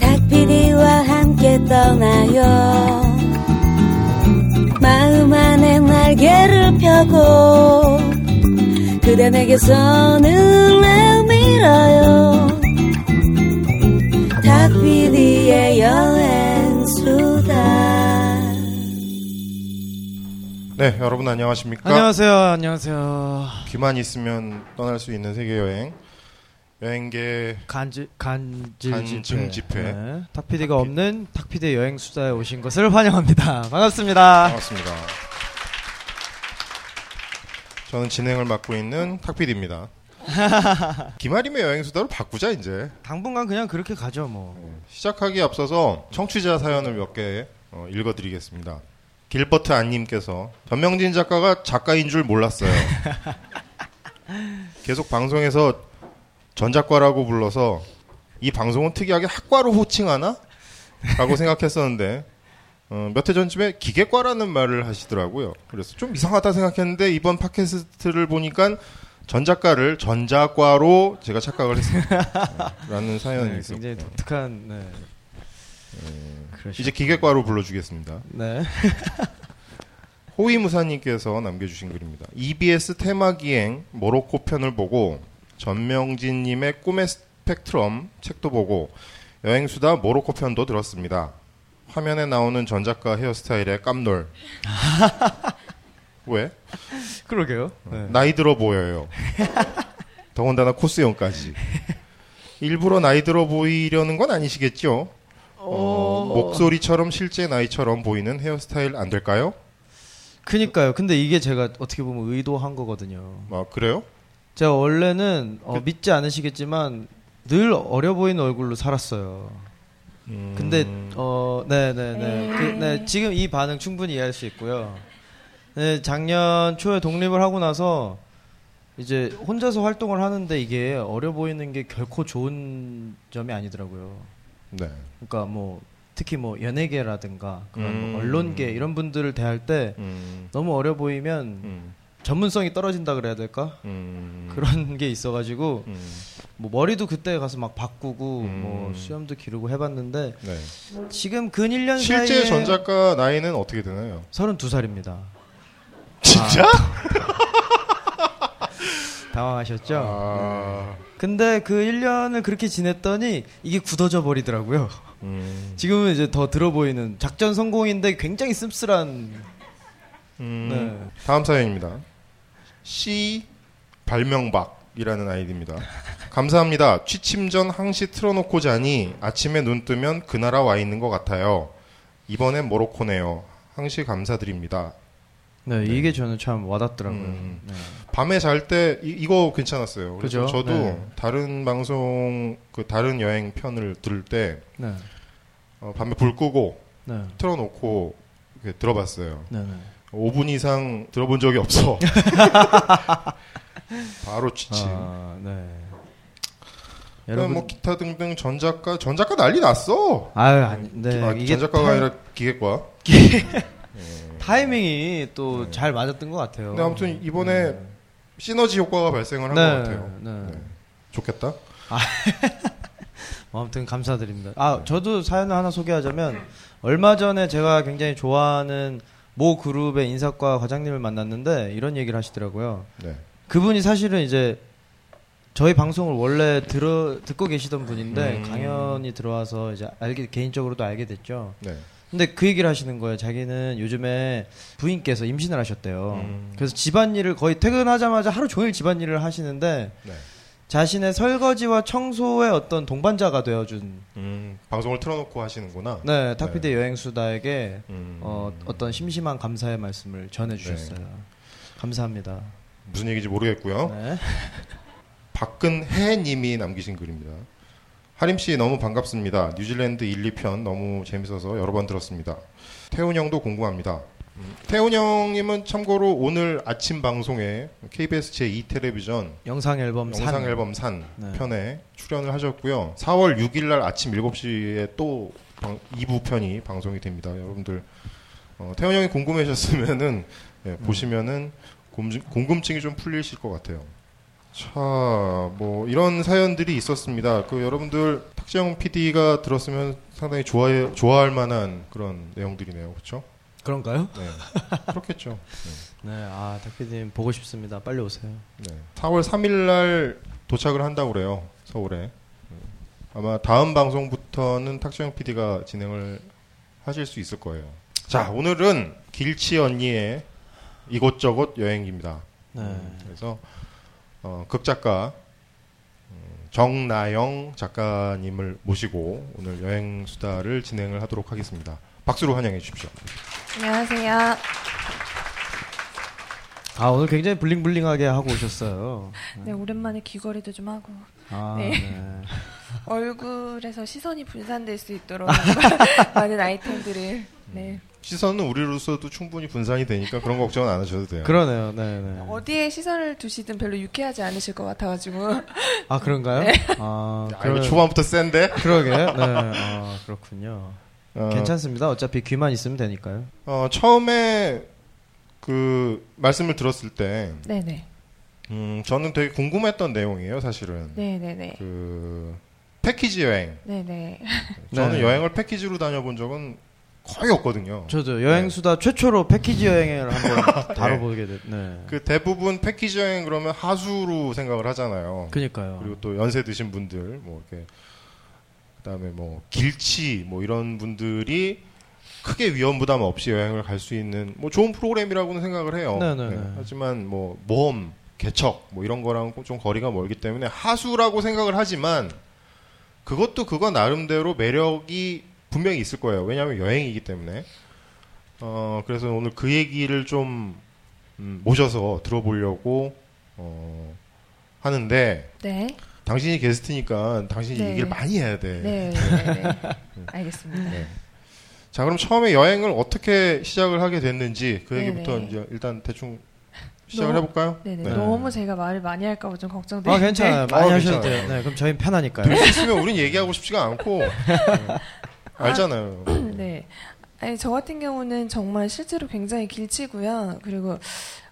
닭피디와 함께 떠나요 마음 안에 날개를 펴고 그대 내게서 눈을 밀어요 닭피디의 여행수다 네, 여러분 안녕하십니까? 안녕하세요. 안녕하세요. 귀만 있으면 떠날 수 있는 세계 여행. 여행계 간지 간질 간증 집회. 네. 탁피디가 없는 탁피디 여행 수다에 오신 것을 환영합니다. 반갑습니다. 반갑습니다. 저는 진행을 맡고 있는 탁PD입니다. 기말이면 여행 수다로 바꾸자 이제. 당분간 그냥 그렇게 가죠 뭐. 시작하기 앞서서 청취자 사연을 몇개 어, 읽어드리겠습니다. 길버트 안님께서 전명진 작가가 작가인 줄 몰랐어요. 계속 방송에서 전작과라고 불러서 이 방송은 특이하게 학과로 호칭하나? 라고 생각했었는데 어, 몇 해 전쯤에 기계과라는 말을 하시더라고요. 그래서 좀 이상하다 생각했는데 이번 팟캐스트를 보니까 전작가를 전작과로 제가 착각을 했습니다. 네, 라는 사연이 네, 있었고 굉장히 독특한 네. 그러시. 이제 기계과로 불러주겠습니다. 네. 호위무사님께서 남겨주신 글입니다. EBS 테마기행 모로코 편을 보고 전명진님의 꿈의 스펙트럼 책도 보고 여행수다 모로코 편도 들었습니다. 화면에 나오는 전작가 헤어스타일에 깜놀. 왜? 그러게요. 네. 나이 들어 보여요. 더군다나 코스형까지. 일부러 나이 들어 보이려는 건 아니시겠죠? 어, 목소리처럼 실제 나이처럼 보이는 헤어스타일 안 될까요? 그니까요. 근데 이게 제가 어떻게 보면 의도한 거거든요. 아, 그래요? 제가 원래는 어, 그- 믿지 않으시겠지만 늘 어려 보이는 얼굴로 살았어요. 음, 근데 어, 네, 네, 네. 그, 네, 지금 이 반응 충분히 이해할 수 있고요. 네, 작년 초에 독립을 하고 나서 이제 혼자서 활동을 하는데 이게 어려 보이는 게 결코 좋은 점이 아니더라고요. 네. 그러니까 뭐 특히 뭐 연예계라든가 그런 뭐 음. 언론계 이런 분들을 대할 때 음, 너무 어려 보이면 음, 전문성이 떨어진다 그래야 될까? 음, 그런 게 있어가지고 음, 뭐 머리도 그때 가서 막 바꾸고 음. 뭐 수염도 기르고 해봤는데 네. 지금 근 1년 실제 사이에 전 작가 나이는 어떻게 되나요? 32살입니다. 진짜? 당황하셨죠? 아, 근데 그 1년을 그렇게 지냈더니 이게 굳어져 버리더라고요. 음, 지금은 이제 더 들어 보이는 작전 성공인데 굉장히 씁쓸한 음, 네. 다음 사연입니다. C 발명박이라는 아이디입니다. 감사합니다. 취침 전 항시 틀어놓고 자니 아침에 눈 뜨면 그 나라 와 있는 것 같아요. 이번엔 모로코네요. 항시 감사드립니다. 네, 이게 저는 참 와닿더라고요. 음. 네. 밤에 잘 때 이거 괜찮았어요. 그래서 그죠? 저도 네. 다른 방송 그 다른 여행 편을 들을 때 네. 어, 밤에 불 끄고 네. 틀어놓고 들어봤어요. 네. 네. 5분 이상 들어본 적이 없어. 바로 취침. 아, 네. 그러니까 여러분 뭐 기타 등등 전작가 전작가 난리 났어. 아유, 아니, 네. 아, 이게 전작가가 타, 아니라 기계과. 타이밍이 또잘 맞았던 것 같아요. 근데 아무튼 이번에 네. 시너지 효과가 발생을 한것 네, 같아요. 네. 네. 좋겠다. 뭐 아무튼 감사드립니다. 아, 저도 사연을 하나 소개하자면 얼마 전에 제가 굉장히 좋아하는 모 그룹의 인사과 과장님을 만났는데 이런 얘기를 하시더라고요. 네. 그분이 사실은 이제 저희 방송을 원래 들어 듣고 계시던 분인데 음. 강연이 들어와서 이제 알게 개인적으로도 알게 됐죠. 네. 근데 그 얘기를 하시는 거예요. 자기는 요즘에 부인께서 임신을 하셨대요. 음. 그래서 집안일을 거의 퇴근하자마자 하루 종일 집안일을 하시는데 네. 자신의 설거지와 청소의 어떤 동반자가 되어준 음, 방송을 틀어놓고 하시는구나. 네 탁피디 여행수다에게 음. 어, 어떤 심심한 감사의 말씀을 전해주셨어요. 네. 감사합니다. 무슨 얘기인지 모르겠고요. 네. 박근혜님이 남기신 글입니다. 하림 씨 너무 반갑습니다. 뉴질랜드 1, 2편 너무 재밌어서 여러 번 들었습니다. 태훈 형도 궁금합니다. 음, 태훈 형님은 참고로 오늘 아침 방송에 KBS 제2 텔레비전 영상 앨범 산. 영상 앨범 산 네. 편에 출연을 하셨고요. 4월 6일 날 아침 7시에 또 방, 2부 편이 방송이 됩니다. 여러분들 어, 태훈 형이 궁금해하셨으면은 예, 음. 보시면은 궁금, 궁금증이 좀 풀리실 것 같아요. 자, 뭐 이런 사연들이 있었습니다. 그 여러분들 탁재영 PD가 들었으면 상당히 좋아해, 좋아할 만한 그런 내용들이네요. 그렇죠? 그런가요? 네. 그렇겠죠. 네, 아, 탁피디님 보고 싶습니다. 빨리 오세요. 네. 4월 3일 날 도착을 한다고 그래요. 서울에. 음. 아마 다음 방송부터는 탁재영 PD가 진행을 하실 수 있을 거예요. 자, 오늘은 길치 언니의 이곳저곳 여행입니다. 네. 그래서 어, 극작가 음, 정나영 작가님을 모시고 오늘 여행 수다를 진행을 하도록 하겠습니다. 박수로 환영해 주십시오. 안녕하세요. 아, 오늘 굉장히 블링블링하게 하고 오셨어요. 네, 오랜만에 귀걸이도 좀 하고 아, 네. 네. 얼굴에서 시선이 분산될 수 있도록 많은 아이템들을 네. 시선은 우리로서도 충분히 분산이 되니까 그런 걱정은 안 하셔도 돼요. 그러네요. 네, 네. 어디에 시선을 두시든 별로 유쾌하지 않으실 것 같아가지고 아, 그런가요? 아, 야, 그러면- 이거 초반부터 센데? 그러게. 네. 아, 그렇군요. 어, 괜찮습니다. 어차피 귀만 있으면 되니까요. 어, 처음에 그 말씀을 들었을 때 네네 음, 저는 되게 궁금했던 내용이에요, 사실은. 네네네 그 패키지 여행. 네네 저는 네. 여행을 패키지로 다녀본 적은 거의 없거든요. 저도 여행수다 최초로 패키지 여행을 한번 다뤄보게 됐, 네. 그 대부분 패키지 여행 그러면 하수로 생각을 하잖아요. 그니까요. 그리고 또 연세 드신 분들 뭐 이렇게 그다음에 뭐 길치 뭐 이런 분들이 크게 위험 부담 없이 여행을 갈 수 있는 뭐 좋은 프로그램이라고는 생각을 해요. 네네네. 하지만 뭐 모험, 개척 뭐 이런 거랑 좀 거리가 멀기 때문에 하수라고 생각을 하지만 그것도 그거 나름대로 매력이 분명히 있을 거예요. 왜냐하면 여행이기 때문에. 어 그래서 오늘 그 얘기를 좀 음, 모셔서 들어보려고 어, 하는데 네 당신이 게스트니까 당신이 네. 얘기를 많이 해야 돼. 네, 네, 네. 알겠습니다. 네. 자, 그럼 처음에 여행을 어떻게 시작을 하게 됐는지 그 얘기부터 네네. 이제 일단 대충 시작을 너무- 해볼까요? 네네. 네. 너무 제가 말을 많이 할까봐 좀 걱정돼요. 아, 괜찮아요. 많이 어, 하셔도. 돼요. 네, 그럼 저희는 편하니까요. 될 수 있으면 우린 얘기하고 싶지가 않고 네. 알잖아요. 네. 아니, 저 같은 경우는 정말 실제로 굉장히 길치고요. 그리고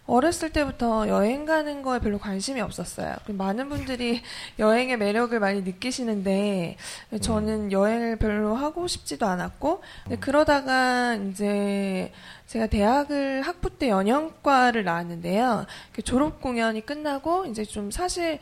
어렸을 때부터 여행 가는 거에 별로 관심이 없었어요. 많은 분들이 여행의 매력을 많이 느끼시는데 저는 여행을 별로 하고 싶지도 않았고 그러다가 이제 제가 대학을 학부 때 연영과를 나왔는데요. 그 졸업 공연이 끝나고 이제 좀 사실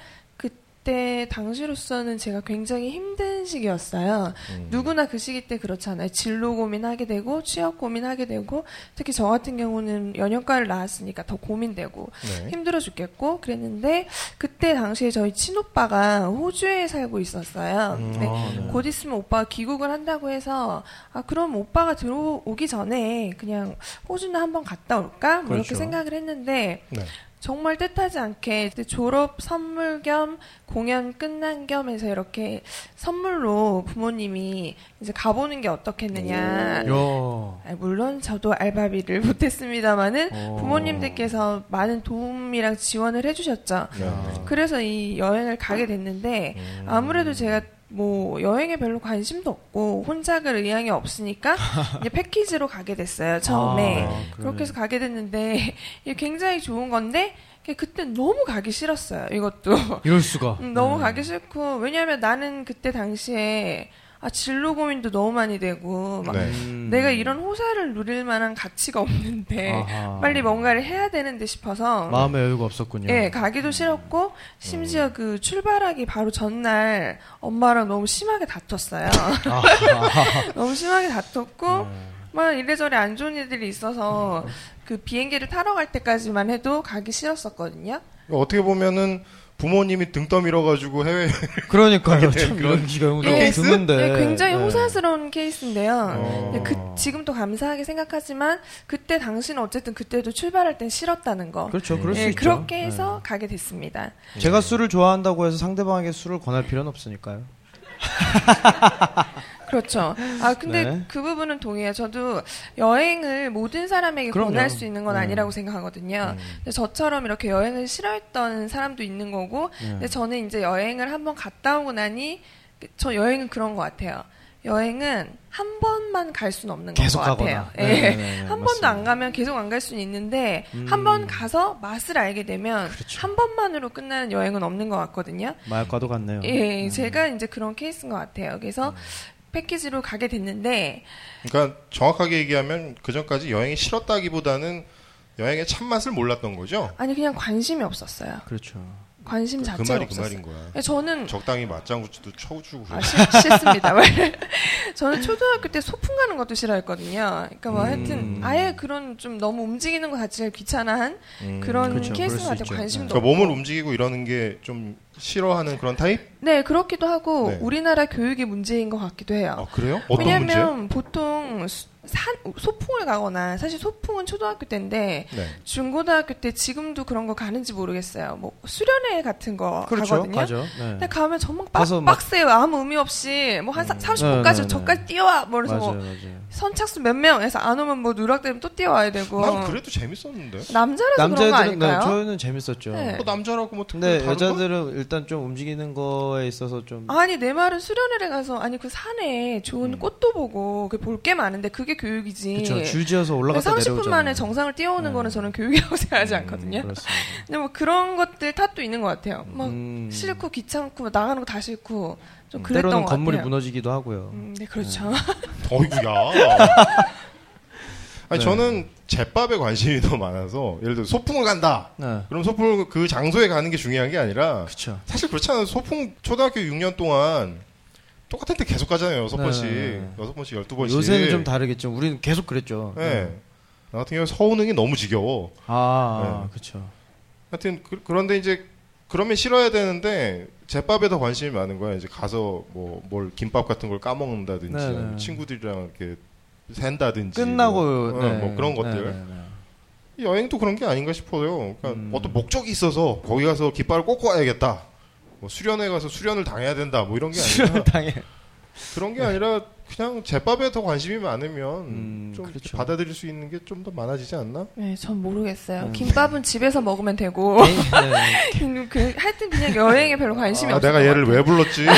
그때 당시로서는 제가 굉장히 힘든 시기였어요. 음. 누구나 그 시기 때 그렇잖아요. 진로 고민하게 되고 취업 고민하게 되고 특히 저 같은 경우는 연영과를 나왔으니까 더 고민되고 네. 힘들어 죽겠고 그랬는데 그때 당시에 저희 친오빠가 호주에 살고 있었어요. 음, 근데 아, 네. 곧 있으면 오빠가 귀국을 한다고 해서 아 그럼 오빠가 들어오기 전에 그냥 호주나 한번 갔다 올까 뭐 이렇게 그렇죠. 생각을 했는데 네. 정말 뜻하지 않게 졸업 선물 겸 공연 끝난 겸 해서 이렇게 선물로 부모님이 이제 가보는 게 어떻겠느냐. 요. 아, 물론 저도 알바비를 못했습니다만은 어. 부모님들께서 많은 도움이랑 지원을 해주셨죠. 네. 그래서 이 여행을 가게 됐는데 음. 아무래도 제가 뭐 여행에 별로 관심도 없고 혼자 갈 의향이 없으니까 이제 패키지로 가게 됐어요 처음에 아, 그렇게 해서 가게 됐는데 이게 굉장히 좋은 건데 그때 너무 가기 싫었어요 이것도 이럴 수가. 음, 너무 네. 가기 싫고 왜냐하면 나는 그때 당시에 아 진로 고민도 너무 많이 되고 막 네. 음. 내가 이런 호사를 누릴 만한 가치가 없는데 아하. 빨리 뭔가를 해야 되는데 싶어서 마음의 여유가 없었군요. 예, 가기도 싫었고 심지어 음. 그 출발하기 바로 전날 엄마랑 너무 심하게 다퉜어요. 아, 너무 심하게 다퉜고 네. 막 이래저래 안 좋은 일들이 있어서 그 비행기를 타러 갈 때까지만 해도 가기 싫었었거든요. 어떻게 보면은 부모님이 등 떠밀어가지고 해외 그러니까요. 된참 이런 경우도 예, 드문데. 네, 굉장히 네. 호사스러운 케이스인데요. 어. 네, 그, 지금도 감사하게 생각하지만 그때 당시는 어쨌든 그때도 출발할 땐 싫었다는 거. 그렇죠. 그럴 수 예, 있죠. 그렇게 해서 가게 됐습니다. 네. 제가 술을 좋아한다고 해서 상대방에게 술을 권할 필요는 없으니까요. 그렇죠. 아 근데 네. 그 부분은 동의해요. 저도 여행을 모든 사람에게 그럼요. 권할 수 있는 건 네. 아니라고 생각하거든요. 근데 저처럼 이렇게 여행을 싫어했던 사람도 있는 거고, 네. 근데 저는 이제 여행을 한번 갔다 오고 나니 그- 저 여행은 그런 것 같아요. 여행은 한 번만 갈 수는 없는 것 같아요. 예. 네네네, 한 번도 맞습니다. 안 가면 계속 안 갈 수는 있는데 음. 한번 가서 맛을 알게 되면 그렇죠. 한 번만으로 끝나는 여행은 없는 것 같거든요. 마약과도 같네요. 예, 음. 제가 이제 그런 케이스인 것 같아요. 그래서 패키지로 가게 됐는데 그러니까 정확하게 얘기하면 그 전까지 여행이 싫었다기보다는 여행의 참맛을 몰랐던 거죠. 아니 그냥 관심이 없었어요. 그렇죠. 관심 그 자체가 말이 그 없었어요. 말인 거야. 예, 저는 적당히 맞장구치도 쳐주고 아. 싫, 싫습니다. 저는 초등학교 때 소풍 가는 것도 싫어했거든요. 그러니까 뭐 하여튼 음. 아예 그런 좀 너무 움직이는 것 자체를 귀찮아한 음. 그런 그렇죠. 케이스. 있죠. 관심도 그러니까. 몸을 움직이고 이러는 게 좀 싫어하는 그런 타입? 네, 그렇기도 하고 네. 우리나라 교육의 문제인 것 같기도 해요. 아 그래요? 어떤 왜냐하면 문제? 보통 수- 산, 소풍을 가거나 사실 소풍은 초등학교 때인데 네. 중고등학교 때 지금도 그런 거 가는지 모르겠어요. 뭐 수련회 같은 거 그렇죠. 가거든요. 가죠. 네. 근데 가면 정말 빡, 막- 빡세요. 아무 의미 없이 뭐한 음. 30분까지 네, 네, 저까지 네. 뛰어와. 뭐 그래서 맞아요, 뭐 맞아요. 선착순 몇 명에서 안 오면 뭐 누락되면 또 뛰어와야 되고. 난 그래도 재밌었는데. 남자라서 그런 거 남자애들은 아닐까요? 네, 저희는 재밌었죠. 네. 뭐 남자라고 뭐 특별히 다른 거? 여자들은 일단 좀 움직이는 거에 있어서 좀 아니 내 말은 수련회를 가서 아니 그 산에 좋은 음. 꽃도 보고 그 볼 게 많은데 그게 교육이지. 그렇죠. 줄지어서 올라갔다 30분 내려오잖아요. 만에 정상을 뛰어오는 네. 거는 저는 교육이라고 생각하지 음, 않거든요. 근데 뭐 그런 것들 탓도 있는 것 같아요. 막 음. 싫고 귀찮고 나가는 거 다 싫고 좀 그랬던 때로는 것 건물이 같아요. 무너지기도 하고요. 음, 네 그렇죠. 어이구야. 아니 네. 저는 제밥에 관심이 더 많아서 예를 들어 소풍을 간다. 네. 그럼 소풍 그 장소에 가는 게 중요한 게 아니라 그렇죠. 사실 그렇잖아요. 소풍 초등학교 6년 동안 똑같은 데 계속 가잖아요. 여섯 네, 번씩, 네, 네. 여섯 번씩, 열두 번씩. 요새는 좀 다르겠죠. 우리는 계속 그랬죠. 네. 나 같은 경우 서운흥이 너무 지겨워. 아, 네. 그렇죠. 하여튼 그, 런데 이제 그러면 싫어야 되는데 제밥에 더 관심이 많은 거야. 이제 가서 뭐 뭘 김밥 같은 걸 까먹는다든지 네, 네. 친구들이랑 이렇게 샌다든지 끝나고 뭐, 네. 어, 뭐 그런 네, 것들. 네, 네. 여행도 그런 게 아닌가 싶어요. 그러니까 음. 어떤 목적이 있어서 거기 가서 깃발을 꽂고 와야겠다. 뭐 수련회 가서 수련을 당해야 된다. 뭐 이런 게 아니라 수련 당해. 그런 게 아니라 그냥 제밥에 더 관심이 많으면 음, 좀 그렇죠. 받아들일 수 있는 게 좀 더 많아지지 않나? 네, 전 모르겠어요. 음. 김밥은 집에서 먹으면 되고 개인- 네. 그, 하여튼 그냥 여행에 별로 관심이 아, 없어요. 내가 얘를 왜 불렀지?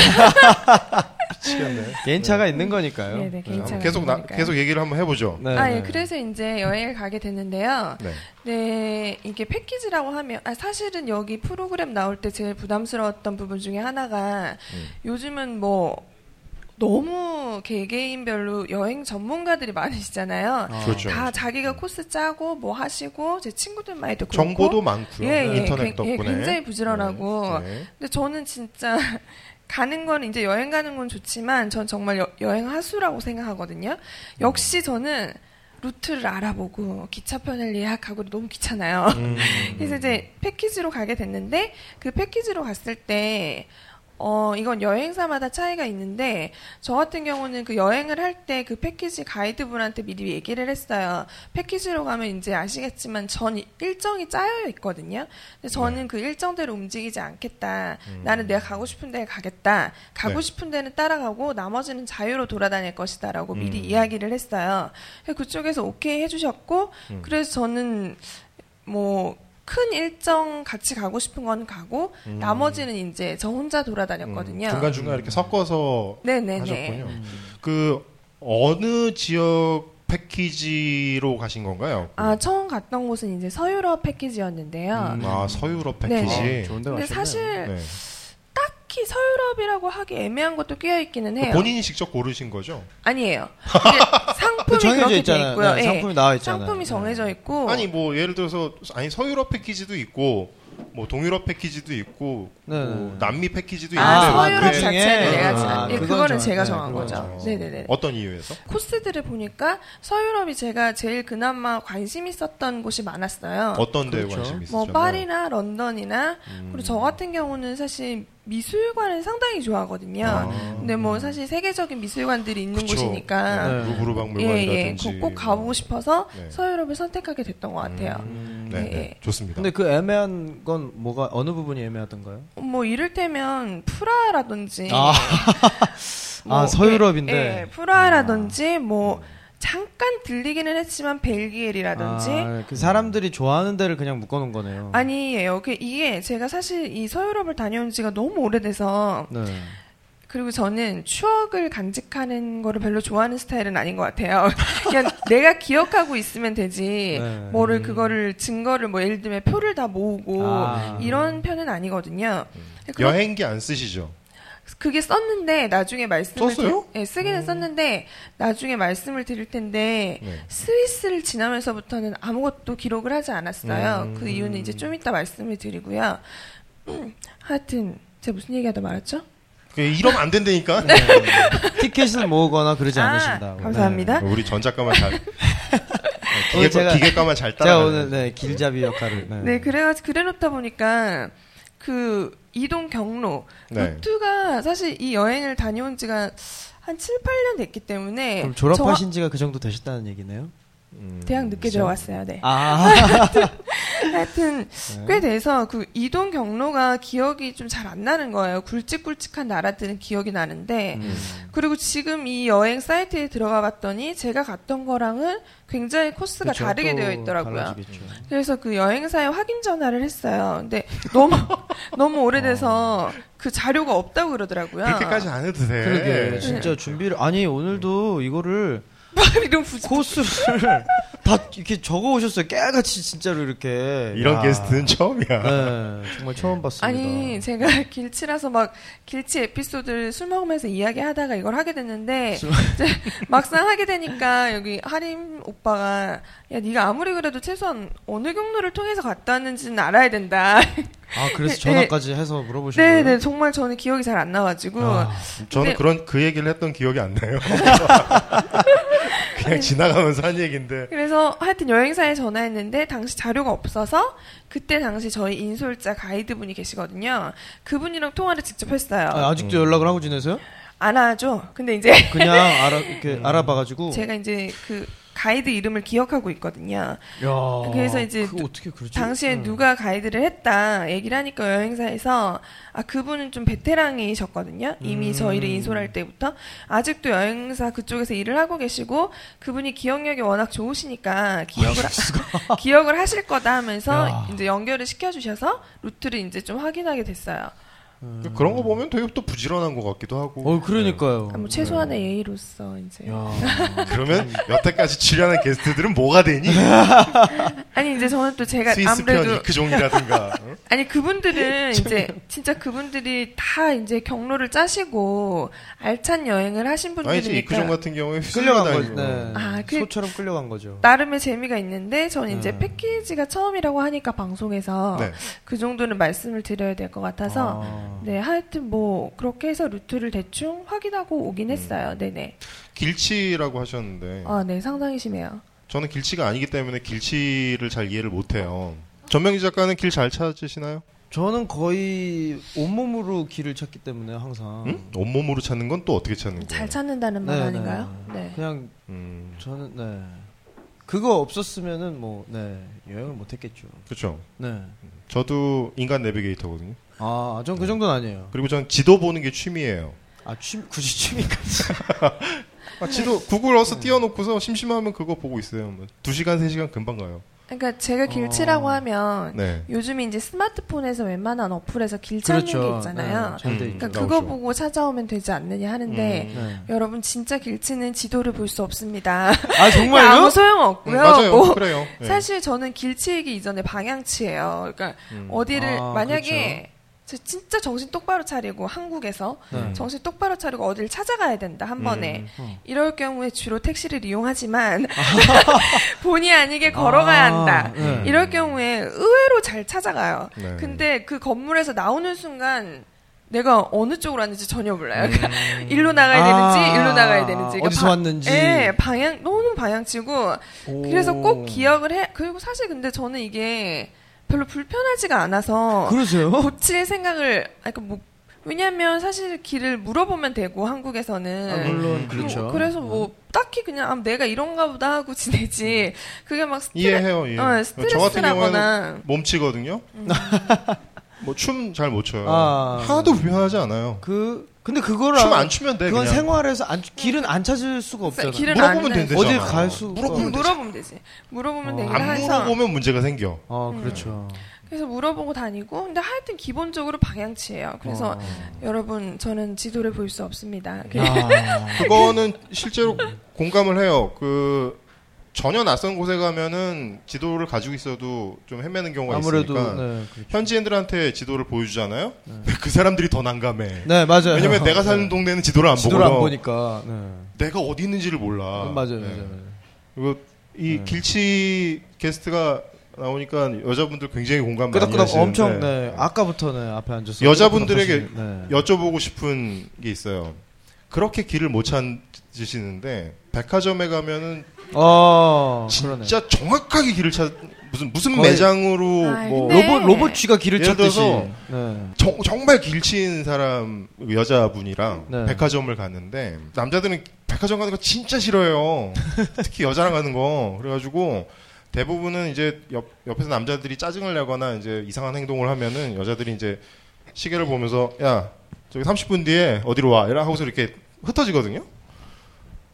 미치겠네. 개인차가 있는 거니까요. 네, 네, 개인차가 계속 나. 계속 얘기를 한번 해보죠. 네, 아, 네. 예, 그래서 이제 여행을 가게 됐는데요. 네. 네, 이게 패키지라고 하면, 아, 사실은 여기 프로그램 나올 때 제일 부담스러웠던 부분 중에 하나가, 음. 요즘은 뭐, 너무 개개인별로 여행 전문가들이 많으시잖아요. 아, 그렇죠. 다 자기가 코스 짜고 뭐 하시고 제 친구들 말도 그렇고 정보도 많고요. 예, 예, 인터넷 굉- 예, 덕분에. 굉장히 부지런하고 네, 네. 근데 저는 진짜 가는 건 이제 여행 가는 건 좋지만 전 정말 여, 여행 하수라고 생각하거든요. 역시 저는 루트를 알아보고 기차편을 예약하고 너무 귀찮아요. 음. 그래서 이제 패키지로 가게 됐는데 그 패키지로 갔을 때 어, 이건 여행사마다 차이가 있는데, 저 같은 경우는 그 여행을 할 때 그 패키지 가이드분한테 미리 얘기를 했어요. 패키지로 가면 이제 아시겠지만 전 일정이 짜여 있거든요. 근데 저는 그 일정대로 움직이지 않겠다. 나는 내가 가고 싶은 데에 가겠다. 가고 네. 싶은 데는 따라가고 나머지는 자유로 돌아다닐 것이다 라고 미리 음. 이야기를 했어요. 그쪽에서 오케이 해주셨고, 음. 그래서 저는 뭐, 큰 일정 같이 가고 싶은 건 가고 음. 나머지는 이제 저 혼자 돌아다녔거든요. 중간 중간 이렇게 섞어서 네네네. 하셨군요. 그 어느 지역 패키지로 가신 건가요? 아 처음 갔던 곳은 이제 서유럽 패키지였는데요. 음. 아 서유럽 네. 패키지. 어, 좋은데 근데. 사실 네. 딱히 서유럽이라고 하기 애매한 것도 끼어 있기는 해요. 본인이 직접 고르신 거죠? 아니에요. 상품이 정해져 있잖아요. 있고요. 네, 예. 상품이 나와 있잖아요. 상품이 정해져 있고 아니 뭐 예를 들어서 아니 서유럽 패키지도 있고 뭐 동유럽 패키지도 있고 네, 뭐 네. 남미 패키지도 아, 있는데 서유럽 그 자체는 내가 아, 지- 예, 그거는 정- 제가 네, 정한 그건 거죠. 어, 네네네. 어떤 이유에서? 코스들을 보니까 서유럽이 제가 제일 그나마 관심 있었던 곳이 많았어요. 어떤 데에 그렇죠. 관심 뭐 있으셨나요? 파리나 런던이나 음. 그리고 저 같은 경우는 사실 미술관을 상당히 좋아하거든요. 아. 근데 뭐 사실 세계적인 미술관들이 있는 그쵸. 곳이니까 네. 루브르 예, 박물관이라든지 예, 꼭, 꼭 가보고 싶어서 네. 서유럽을 선택하게 됐던 것 같아요. 음, 음. 네, 네. 예. 좋습니다. 근데 그 애매한 건 뭐가 어느 부분이 애매하던가요? 뭐 이를테면 프라하라든지 아. 뭐, 아, 서유럽인데. 예, 예, 프라하라든지 뭐 잠깐 들리기는 했지만 벨기엘이라든지 아, 그 사람들이 좋아하는 데를 그냥 묶어놓은 거네요. 아니에요. 그 이게 제가 사실 이 서유럽을 다녀온 지가 너무 오래돼서 네. 그리고 저는 추억을 간직하는 거를 별로 좋아하는 스타일은 아닌 것 같아요. 그냥 내가 기억하고 있으면 되지. 네. 뭐를 그거를 증거를 뭐 예를 들면 표를 다 모으고 아. 이런 편은 아니거든요. 그런- 여행기 안 쓰시죠? 그게 썼는데 나중에 말씀을 썼어요? 드- 네, 쓰기는 썼는데 나중에 말씀을 드릴 텐데 네. 스위스를 지나면서부터는 아무것도 기록을 하지 않았어요. 음. 그 이유는 이제 좀 이따 말씀을 드리고요. 하여튼 제가 무슨 얘기하다 말았죠? 그 이러면 안 된다니까. 네. 티켓을 모으거나 그러지 아, 않으신다고. 감사합니다. 우리 전 작가만 잘. 어, 오늘 기계, 제가- 기계가만 잘 네. 제가 따라. 오늘 네, 길잡이 역할을. 네. 네, 그래가지고 그래놓다 보니까 그 이동 경로 네. 루트가 사실 이 여행을 다녀온 지가 한 7, 8년 됐기 때문에 그럼 졸업하신 지가 그 정도 되셨다는 얘기네요? 음, 저 대학 늦게 들어갔어요. 네. 아. 하여튼 꽤 돼서 그 이동 경로가 기억이 좀 잘 안 나는 거예요. 굵직굵직한 나라들은 기억이 나는데 음. 그리고 지금 이 여행 사이트에 들어가 봤더니 제가 갔던 거랑은 굉장히 코스가 그쵸, 다르게 또 되어 있더라고요. 달라지겠죠. 그래서 그 여행사에 확인 전화를 했어요. 근데 너무 너무 오래돼서 그 자료가 없다고 그러더라고요. 그렇게까지 안 해도 돼. 그러게 진짜 준비를 아니 오늘도 이거를 이런 부지 코스를 다 이렇게 적어 오셨어요. 깨알같이 진짜로 이렇게. 이런 야. 게스트는 처음이야. 네, 정말 처음 봤습니다. 아니 제가 길치라서 막 길치 에피소드를 술 먹으면서 이야기하다가 이걸 하게 됐는데 이제 막상 하게 되니까 여기 하림 오빠가 야 네가 아무리 그래도 최소한 어느 경로를 통해서 갔다 왔는지는 알아야 된다. 아 그래서 네, 전화까지 해서 물어보신 거예요? 네네 정말 저는 기억이 잘 안 나가지고 아, 저는 근데- 그런 그 얘기를 했던 기억이 안 나요. 그냥 지나가면서 한 얘기인데. 그래서 하여튼 여행사에 전화했는데 당시 자료가 없어서 그때 당시 저희 인솔자 가이드분이 계시거든요. 그분이랑 통화를 직접 했어요. 아, 아직도 연락을 하고 지내세요? 안 하죠. 근데 이제 그냥 알아 이렇게 알아봐가지고. 제가 이제 그 가이드 이름을 기억하고 있거든요. 야, 그래서 이제? 당시에 음. 누가 가이드를 했다 얘기를 하니까 여행사에서 아 그분은 좀 베테랑이셨거든요. 이미 음. 저희를 인솔할 때부터 아직도 여행사 그쪽에서 일을 하고 계시고 그분이 기억력이 워낙 좋으시니까 기억을 하- 기억을 하실 거다 하면서 야. 이제 연결을 시켜주셔서 루트를 이제 좀 확인하게 됐어요. 그런 거 보면 되게 또 부지런한 것 같기도 하고. 어 그러니까요. 아, 뭐 최소한의 예의로서 이제 야. 네. 그러면 여태까지 출연한 게스트들은 뭐가 되니? 아니 이제 저는 또 제가 스위스 편 아무래도 이크종이라든가. 응? 아니 그분들은 이제 진짜 그분들이 다 이제 경로를 짜시고 알찬 여행을 하신 아니지 이크종 분들이니까 같은 경우에 끌려간 거, 휘둘러다니고. 네. 아, 그- 소처럼 끌려간 거죠. 나름의 재미가 있는데 저는 이제 네. 패키지가 처음이라고 하니까 방송에서 네. 그 정도는 말씀을 드려야 될 것 같아서 아. 네 하여튼 뭐 그렇게 해서 루트를 대충 확인하고 음. 오긴 했어요. 네네. 길치라고 하셨는데 아 네 상당히 심해요. 저는 길치가 아니기 때문에 길치를 잘 이해를 못해요. 전명기 작가는 길 잘 찾으시나요? 저는 거의 온몸으로 길을 찾기 때문에 항상 응? 온몸으로 찾는 건 또 어떻게 찾는 거예요? 잘 찾는다는 말 네, 아닌가요? 네. 네. 그냥 음, 저는 네 그거 없었으면은 뭐 네 여행을 못했겠죠. 그렇죠. 네. 저도 인간 내비게이터거든요. 아, 전 그 정도는 아니에요. 그리고 전 지도 보는 게 취미예요. 아, 취, 굳이 취미까지. 아, 지도 구글 어스 띄워놓고서 심심하면 그거 보고 있어요. 뭐, 2시간, 3시간 금방 가요. 그러니까 제가 길치라고 어. 하면 네. 요즘에 이제 스마트폰에서 웬만한 어플에서 길 찾는 게 있잖아요. 네, 음. 그러니까 나오죠. 그거 보고 찾아오면 되지 않느냐 하는데 음. 네. 여러분 진짜 길치는 지도를 볼 수 없습니다. 아, 정말요? 아무 소용 없고요. 음, 맞아요. 뭐 그래요. 네. 사실 저는 길치이기 이전에 방향치예요. 그러니까 음. 어디를 아, 만약에 저 진짜 정신 똑바로 차리고 한국에서 네. 정신 똑바로 차리고 어디를 찾아가야 된다 한 번에 음. 어. 이럴 경우에 주로 택시를 이용하지만 본의 아니게 걸어가야 아, 한다. 네. 이럴 경우에 의외로 잘 찾아가요. 네. 근데 그 건물에서 나오는 순간 내가 어느 쪽으로 왔는지 전혀 몰라요. 그러니까 음. 일로 나가야 아, 되는지 일로 나가야 되는지 그러니까 어디서 바- 왔는지. 예, 방향 너무 방향치고 오. 그래서 꼭 기억을 해. 그리고 사실 근데 저는 이게 별로 불편하지가 않아서 그러세요? 고칠 생각을 아그뭐 왜냐면 사실 길을 물어보면 되고 한국에서는 아, 물론 뭐 그렇죠. 그래서 뭐 딱히 그냥 아, 내가 이런가 보다 하고 지내지. 그게 막 스트레, 이해해요. 이해. 어, 저 같은 스트레스라거나 몸치거든요. 뭐 춤 잘 못 춰요. 아. 하나도 불편하지 않아요. 그 근데 그거를 춤안 추면 돼. 그건 그냥. 생활에서 안, 길은 안 찾을 수가 없잖아요. 길을 물어보면 안 된대잖아. 어딜 갈 수- 물어보면 되지. 물어보면 되지. 물어보면 어. 되긴 안 해서 물어보면 문제가 생겨. 어, 그렇죠. 그래서 물어보고 다니고 근데 하여튼 기본적으로 방향치예요. 그래서 어. 여러분 저는 지도를 볼 수 없습니다. 아. 그거는 실제로 공감을 해요. 그 전혀 낯선 곳에 가면은 지도를 가지고 있어도 좀 헤매는 경우가 아무래도 있으니까 네, 그렇죠. 현지인들한테 지도를 보여주잖아요. 그 사람들이 더 난감해. 네 맞아요. 왜냐면 내가 사는 네. 동네는 지도를 안 지도를 안 보고 보니까. 네. 내가 어디 있는지를 몰라. 음, 맞아요, 네. 맞아요. 그리고 이 네. 길치 게스트가 나오니까 여자분들 굉장히 공감 많이 끄덕끄덕 하시는데 엄청 네 아까부터 네 앞에 앉아서 여자분들에게 네. 여쭤보고 싶은 게 있어요. 그렇게 길을 못 찾으시는데 백화점에 가면은 어 그러네. 진짜 정확하게 길을 찾 무슨 무슨 매장으로 아이, 뭐 로봇 로봇 쥐가 길을 찾듯이. 네. 정, 정말 길치인 사람 여자분이랑 네. 백화점을 갔는데 남자들은 백화점 가는 거 진짜 싫어해요. 특히 여자랑 가는 거. 그래가지고 대부분은 이제 옆, 옆에서 남자들이 짜증을 내거나 이제 이상한 행동을 하면은 여자들이 이제 시계를 보면서 야 저기 30분 뒤에 어디로 와 이라 하고서 이렇게 흩어지거든요.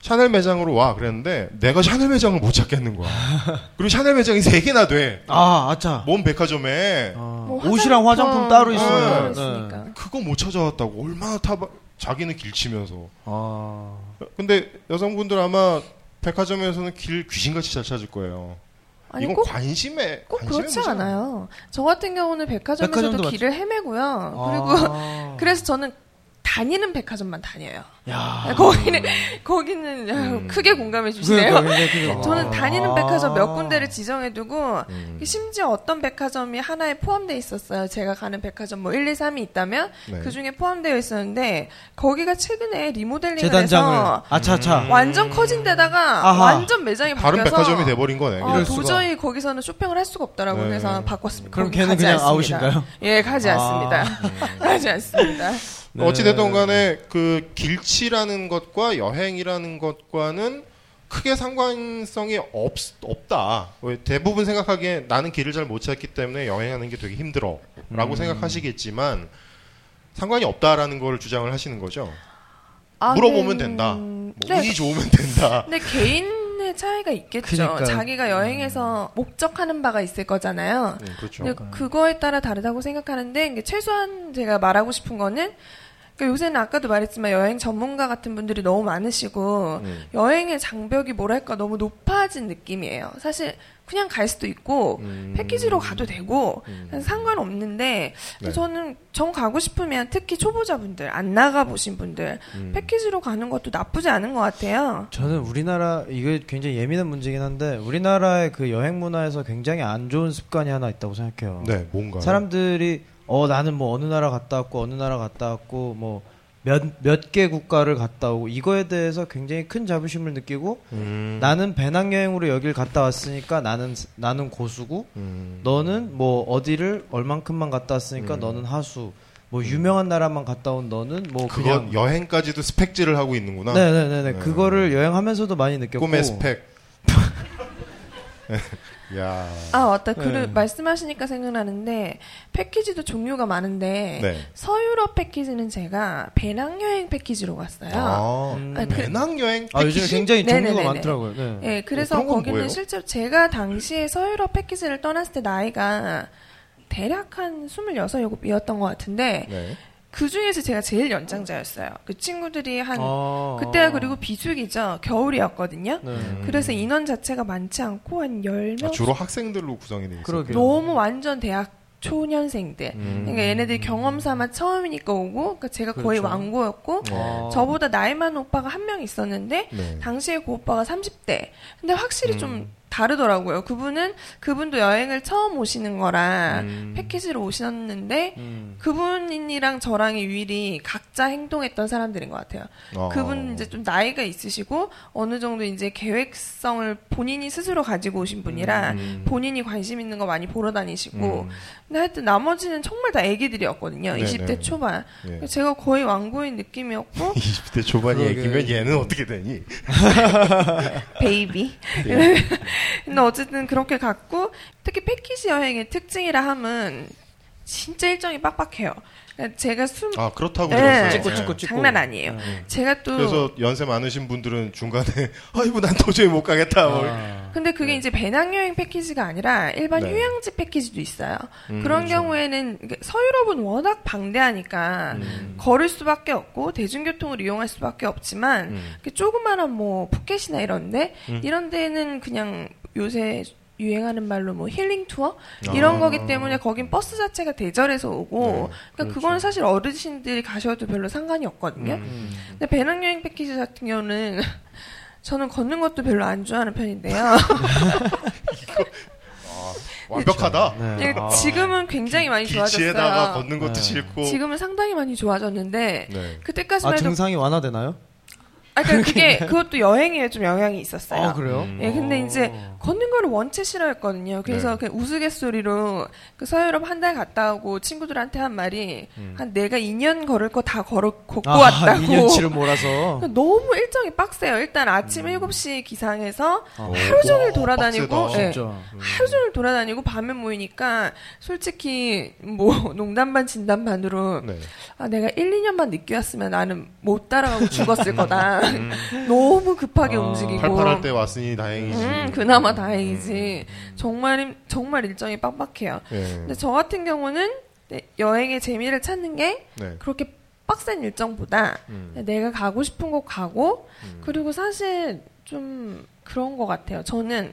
샤넬 매장으로 와 그랬는데 내가 샤넬 매장을 못 찾겠는 거야. 그리고 샤넬 매장이 세 개나 돼. 아 아차. 몸 백화점에 아, 뭐 옷이랑 화장품 따로 있어요. 따로 네. 있으니까. 그거 못 찾아왔다고 얼마나 타봐 자기는 길치면서 아 근데 여성분들 아마 백화점에서는 길 귀신같이 잘 찾을 거예요 아니 이건 꼭, 관심에 꼭 그렇지. 않아요. 저 같은 경우는 백화점에서도 길을 헤매고요. 그리고 아. 그래서 저는 다니는 백화점만 다니어요. 야 거기는 거기는 음. 크게 공감해 주시네요. 그러니까, 그러니까, 그러니까. 저는 다니는 아. 백화점 몇 군데를 지정해두고 음. 심지어 어떤 백화점이 하나에 포함되어 있었어요. 제가 가는 백화점 뭐 1, 2, 3이 있다면 네. 그 중에 포함되어 있었는데 거기가 최근에 리모델링을 해서 아차차. 완전 커진 데다가 아하. 완전 매장이 다른 바뀌어서 백화점이 돼버린 거네 어. 도저히 거기서는 쇼핑을 할 수가 없더라고요. 네. 그래서 바꿨습니다. 그럼 걔는 그냥 않습니다. 아웃인가요? 예, 가지 아. 않습니다. 가지 않습니다. 네. 어찌됐든 간에 그 길치라는 것과 여행이라는 것과는 크게 상관성이 없, 없다. 왜 대부분 생각하기에 나는 길을 잘 못 찾기 때문에 여행하는 게 되게 힘들어. 라고 음. 생각하시겠지만 상관이 없다라는 걸 주장을 하시는 거죠. 아, 물어보면 음, 된다. 뭐 네. 운이 좋으면 된다. 근데 개인 의 차이가 있겠죠. 그러니까요. 자기가 여행에서 목적하는 바가 있을 거잖아요. 음, 그렇죠. 근데 그거에 따라 다르다고 생각하는데 최소한 제가 말하고 싶은 거는 그러니까 요새는 아까도 말했지만 여행 전문가 같은 분들이 너무 많으시고 음. 여행의 장벽이 뭐랄까 너무 높아진 느낌이에요. 사실 그냥 갈 수도 있고 음. 패키지로 가도 되고 음. 상관없는데 네. 저는 정 가고 싶으면 특히 초보자분들 안 나가 보신 분들 음. 패키지로 가는 것도 나쁘지 않은 것 같아요. 저는 우리나라 이게 굉장히 예민한 문제긴 한데 우리나라의 그 여행 문화에서 굉장히 안 좋은 습관이 하나 있다고 생각해요. 네, 뭔가. 사람들이 어 나는 뭐 어느 나라 갔다 왔고 어느 나라 갔다 왔고 뭐 몇몇 개 국가를 갔다 오고 이거에 대해서 굉장히 큰 자부심을 느끼고 음. 나는 배낭여행으로 여길 갔다 왔으니까 나는 나는 고수고 음. 너는 뭐 어디를 얼만큼만 갔다 왔으니까 음. 너는 하수 뭐 유명한 나라만 갔다 온 너는 뭐 그냥 여행까지도 스펙질을 하고 있는구나. 네네네네 네. 그거를 여행하면서도 많이 느꼈고 꿈의 스펙. 야. 아 맞다. 그 네. 말씀하시니까 생각나는데 패키지도 종류가 많은데 네. 서유럽 패키지는 제가 배낭여행 패키지로 갔어요. 아, 음. 아니, 그- 배낭여행 아 요즘에 패키지? 굉장히 종류가 네네네네. 많더라고요. 네. 예, 그래서 그런 건 거기는 뭐예요? 실제로 제가 당시에 서유럽 패키지를 떠났을 때 나이가 대략 한 26, 7이었던 것 같은데 네. 그 중에서 제가 제일 연장자였어요. 그 친구들이 한 아, 그때가 그리고 비수기죠. 겨울이었거든요. 네. 음. 그래서 인원 자체가 많지 않고 한 10명 아, 주로 학생들로 구성이 돼 있어요. 너무 완전 대학 초년생들. 음. 그러니까 얘네들이 경험 삼아 처음이니까 오고, 그러니까 제가 거의 그렇죠. 왕고였고, 아. 저보다 나이 많은 오빠가 한 명 있었는데, 네. 당시에 그 오빠가 30대. 근데 확실히 음. 좀 다르더라고요. 그분은, 그분도 여행을 처음 오시는 거라, 음. 패키지로 오셨는데, 음. 그분이랑 저랑의 유일하게 각자 행동했던 사람들인 것 같아요. 어. 그분 이제 좀 나이가 있으시고 어느 정도 이제 계획성을 본인이 스스로 가지고 오신 분이라 음. 본인이 관심 있는 거 많이 보러 다니시고 음. 근데 하여튼 나머지는 정말 다 애기들이었거든요. 네네. 20대 초반. 예. 제가 거의 왕고인 느낌이었고 20대 초반이. 애기면 얘는 어떻게 되니? baby. 예. 근데 어쨌든 그렇게 갔고 특히 패키지 여행의 특징이라 함은 진짜 일정이 빡빡해요. 제가 숨 아 그렇다고 네. 들었어요. 찍고 찍고 찍고. 장난 아니에요. 네. 제가 또 그래서 연세 많으신 분들은 중간에 아이고 난 도저히 못 가겠다. 뭐. 아. 근데 그게 이제 배낭여행 패키지가 아니라 일반 네. 휴양지 패키지도 있어요. 음, 그런 그렇죠. 경우에는 서유럽은 워낙 방대하니까 음. 걸을 수밖에 없고 대중교통을 이용할 수밖에 없지만 음. 조그마한 뭐 푸켓이나 이런데 음. 이런 데는 그냥 요새 유행하는 말로 뭐 힐링 투어 아. 이런 거기 때문에 거긴 버스 자체가 대절해서 오고 네, 그러니까 그렇죠. 그거는 사실 어르신들이 가셔도 별로 상관이 없거든요. 음. 근데 배낭 여행 패키지 같은 경우는 저는 걷는 것도 별로 안 좋아하는 편인데요. 완벽하다. 네. 아. 지금은 굉장히 많이 좋아졌어요. 걷는 것도 네. 싫고. 지금은 상당히 많이 좋아졌는데 네. 그때까지만 아 해도 증상이 완화되나요? 아 그러니까 그게 그것도 여행에 좀 영향이 있었어요. 아 그래요? 음. 예, 근데 어. 이제 걷는 거를 원체 싫어했거든요. 그래서 네. 그냥 우스갯소리로 그 서유럽 한 달 갔다 오고 친구들한테 한 말이 음. 한 내가 2년 걸을 거 다 걸어 걷고 아, 왔다고. 2년치를 몰아서. 그러니까 너무 일정이 빡세요. 일단 아침 7시 기상해서 아. 하루 종일 와, 돌아다니고 진짜. 하루 종일 돌아다니고 밤에 모이니까 솔직히 뭐 농담 반 진담 반으로 네. 아 내가 1, 2년만 늦게 왔으면 나는 못 따라가고 죽었을 거다. 음. 너무 급하게 아, 움직이고 팔팔할 때 왔으니 다행이지. 음, 그나마 다행이지. 정말 정말 일정이 빡빡해요. 예. 근데 저 같은 경우는 네, 여행의 재미를 찾는 게 네. 그렇게 빡센 일정보다 음. 내가 가고 싶은 곳 가고 음. 그리고 사실 좀 그런 것 같아요. 저는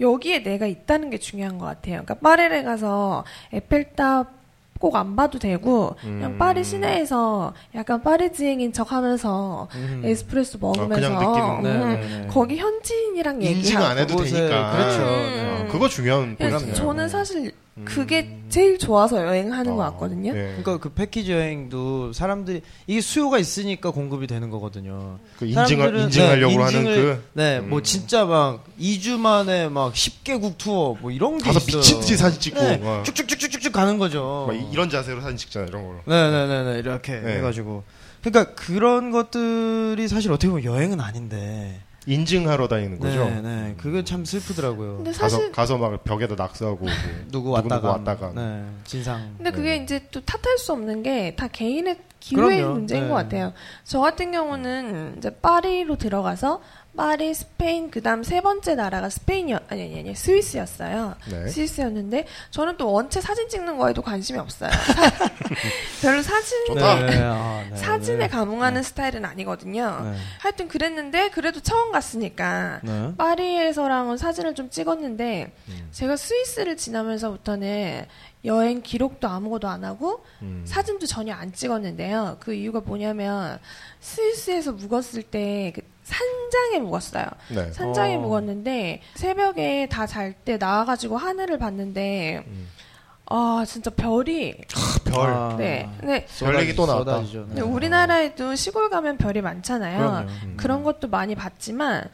여기에 내가 있다는 게 중요한 것 같아요. 그러니까 파리를 가서 에펠탑 꼭 안 봐도 되고 그냥 음. 파리 시내에서 약간 파리지앵인 척하면서 음. 에스프레소 먹으면서 그냥 느끼는 네, 음. 거기 현지인이랑 얘기하고 안 해도 되니까. 그렇죠. 음. 어, 그거 중요한 그래서 포인트네요. 저는 사실 음. 그게 제일 좋아서 여행하는 것 어, 같거든요. 예. 그러니까 그 패키지 여행도 사람들이 이게 수요가 있으니까 공급이 되는 거거든요. 그 인증을 사람들은- 인증하려고 네, 하는 인증을- 그 네, 음. 뭐 진짜 막 2주 만에 막 10개국 투어 뭐 이런 게 가서 있어요. 미친 듯이 사진 찍고 네, 어. 쭉쭉쭉쭉쭉 가는 거죠. 막 이런 자세로 사진 찍잖아 이런 걸로. 네 네 네 네 이렇게 네. 해가지고 그러니까 그런 것들이 사실 어떻게 보면 여행은 아닌데 인증하러 다니는 거죠. 네, 네. 그게 참 슬프더라고요. 근데 가서 사실 가서 막 벽에다 낙서하고 뭐. 누구 왔다가 왔다가. 네, 진상. 근데 그게 네. 이제 또 탓할 수 없는 게 다 개인의 기회의 그럼요. 문제인 네. 것 같아요. 저 같은 경우는 이제 파리로 들어가서 파리, 스페인, 그 다음 세 번째 나라가 스페인이, 아니, 아니, 아니, 스위스였어요. 네. 스위스였는데, 저는 또 원체 사진 찍는 거에도 관심이 없어요. 사- 별로 사진, 좋다. 네, 아, 네, 사진에 네. 감흥하는 스타일은 아니거든요. 네. 하여튼 그랬는데, 그래도 처음 갔으니까, 네. 파리에서랑은 사진을 좀 찍었는데, 음. 제가 스위스를 지나면서부터는 여행 기록도 아무것도 안 하고, 음. 사진도 전혀 안 찍었는데요. 그 이유가 뭐냐면 스위스에서 묵었을 때 그 산장에 묵었어요. 네. 산장에 어. 묵었는데 새벽에 다 잘 때 나와가지고 하늘을 봤는데 음. 아 진짜 별이 별. 아, 네. 근데, 별 얘기 또 나왔다. 쏟아지죠. 근데 우리나라에도 시골 가면 별이 많잖아요. 그럼요. 음. 그런 것도 많이 봤지만 어,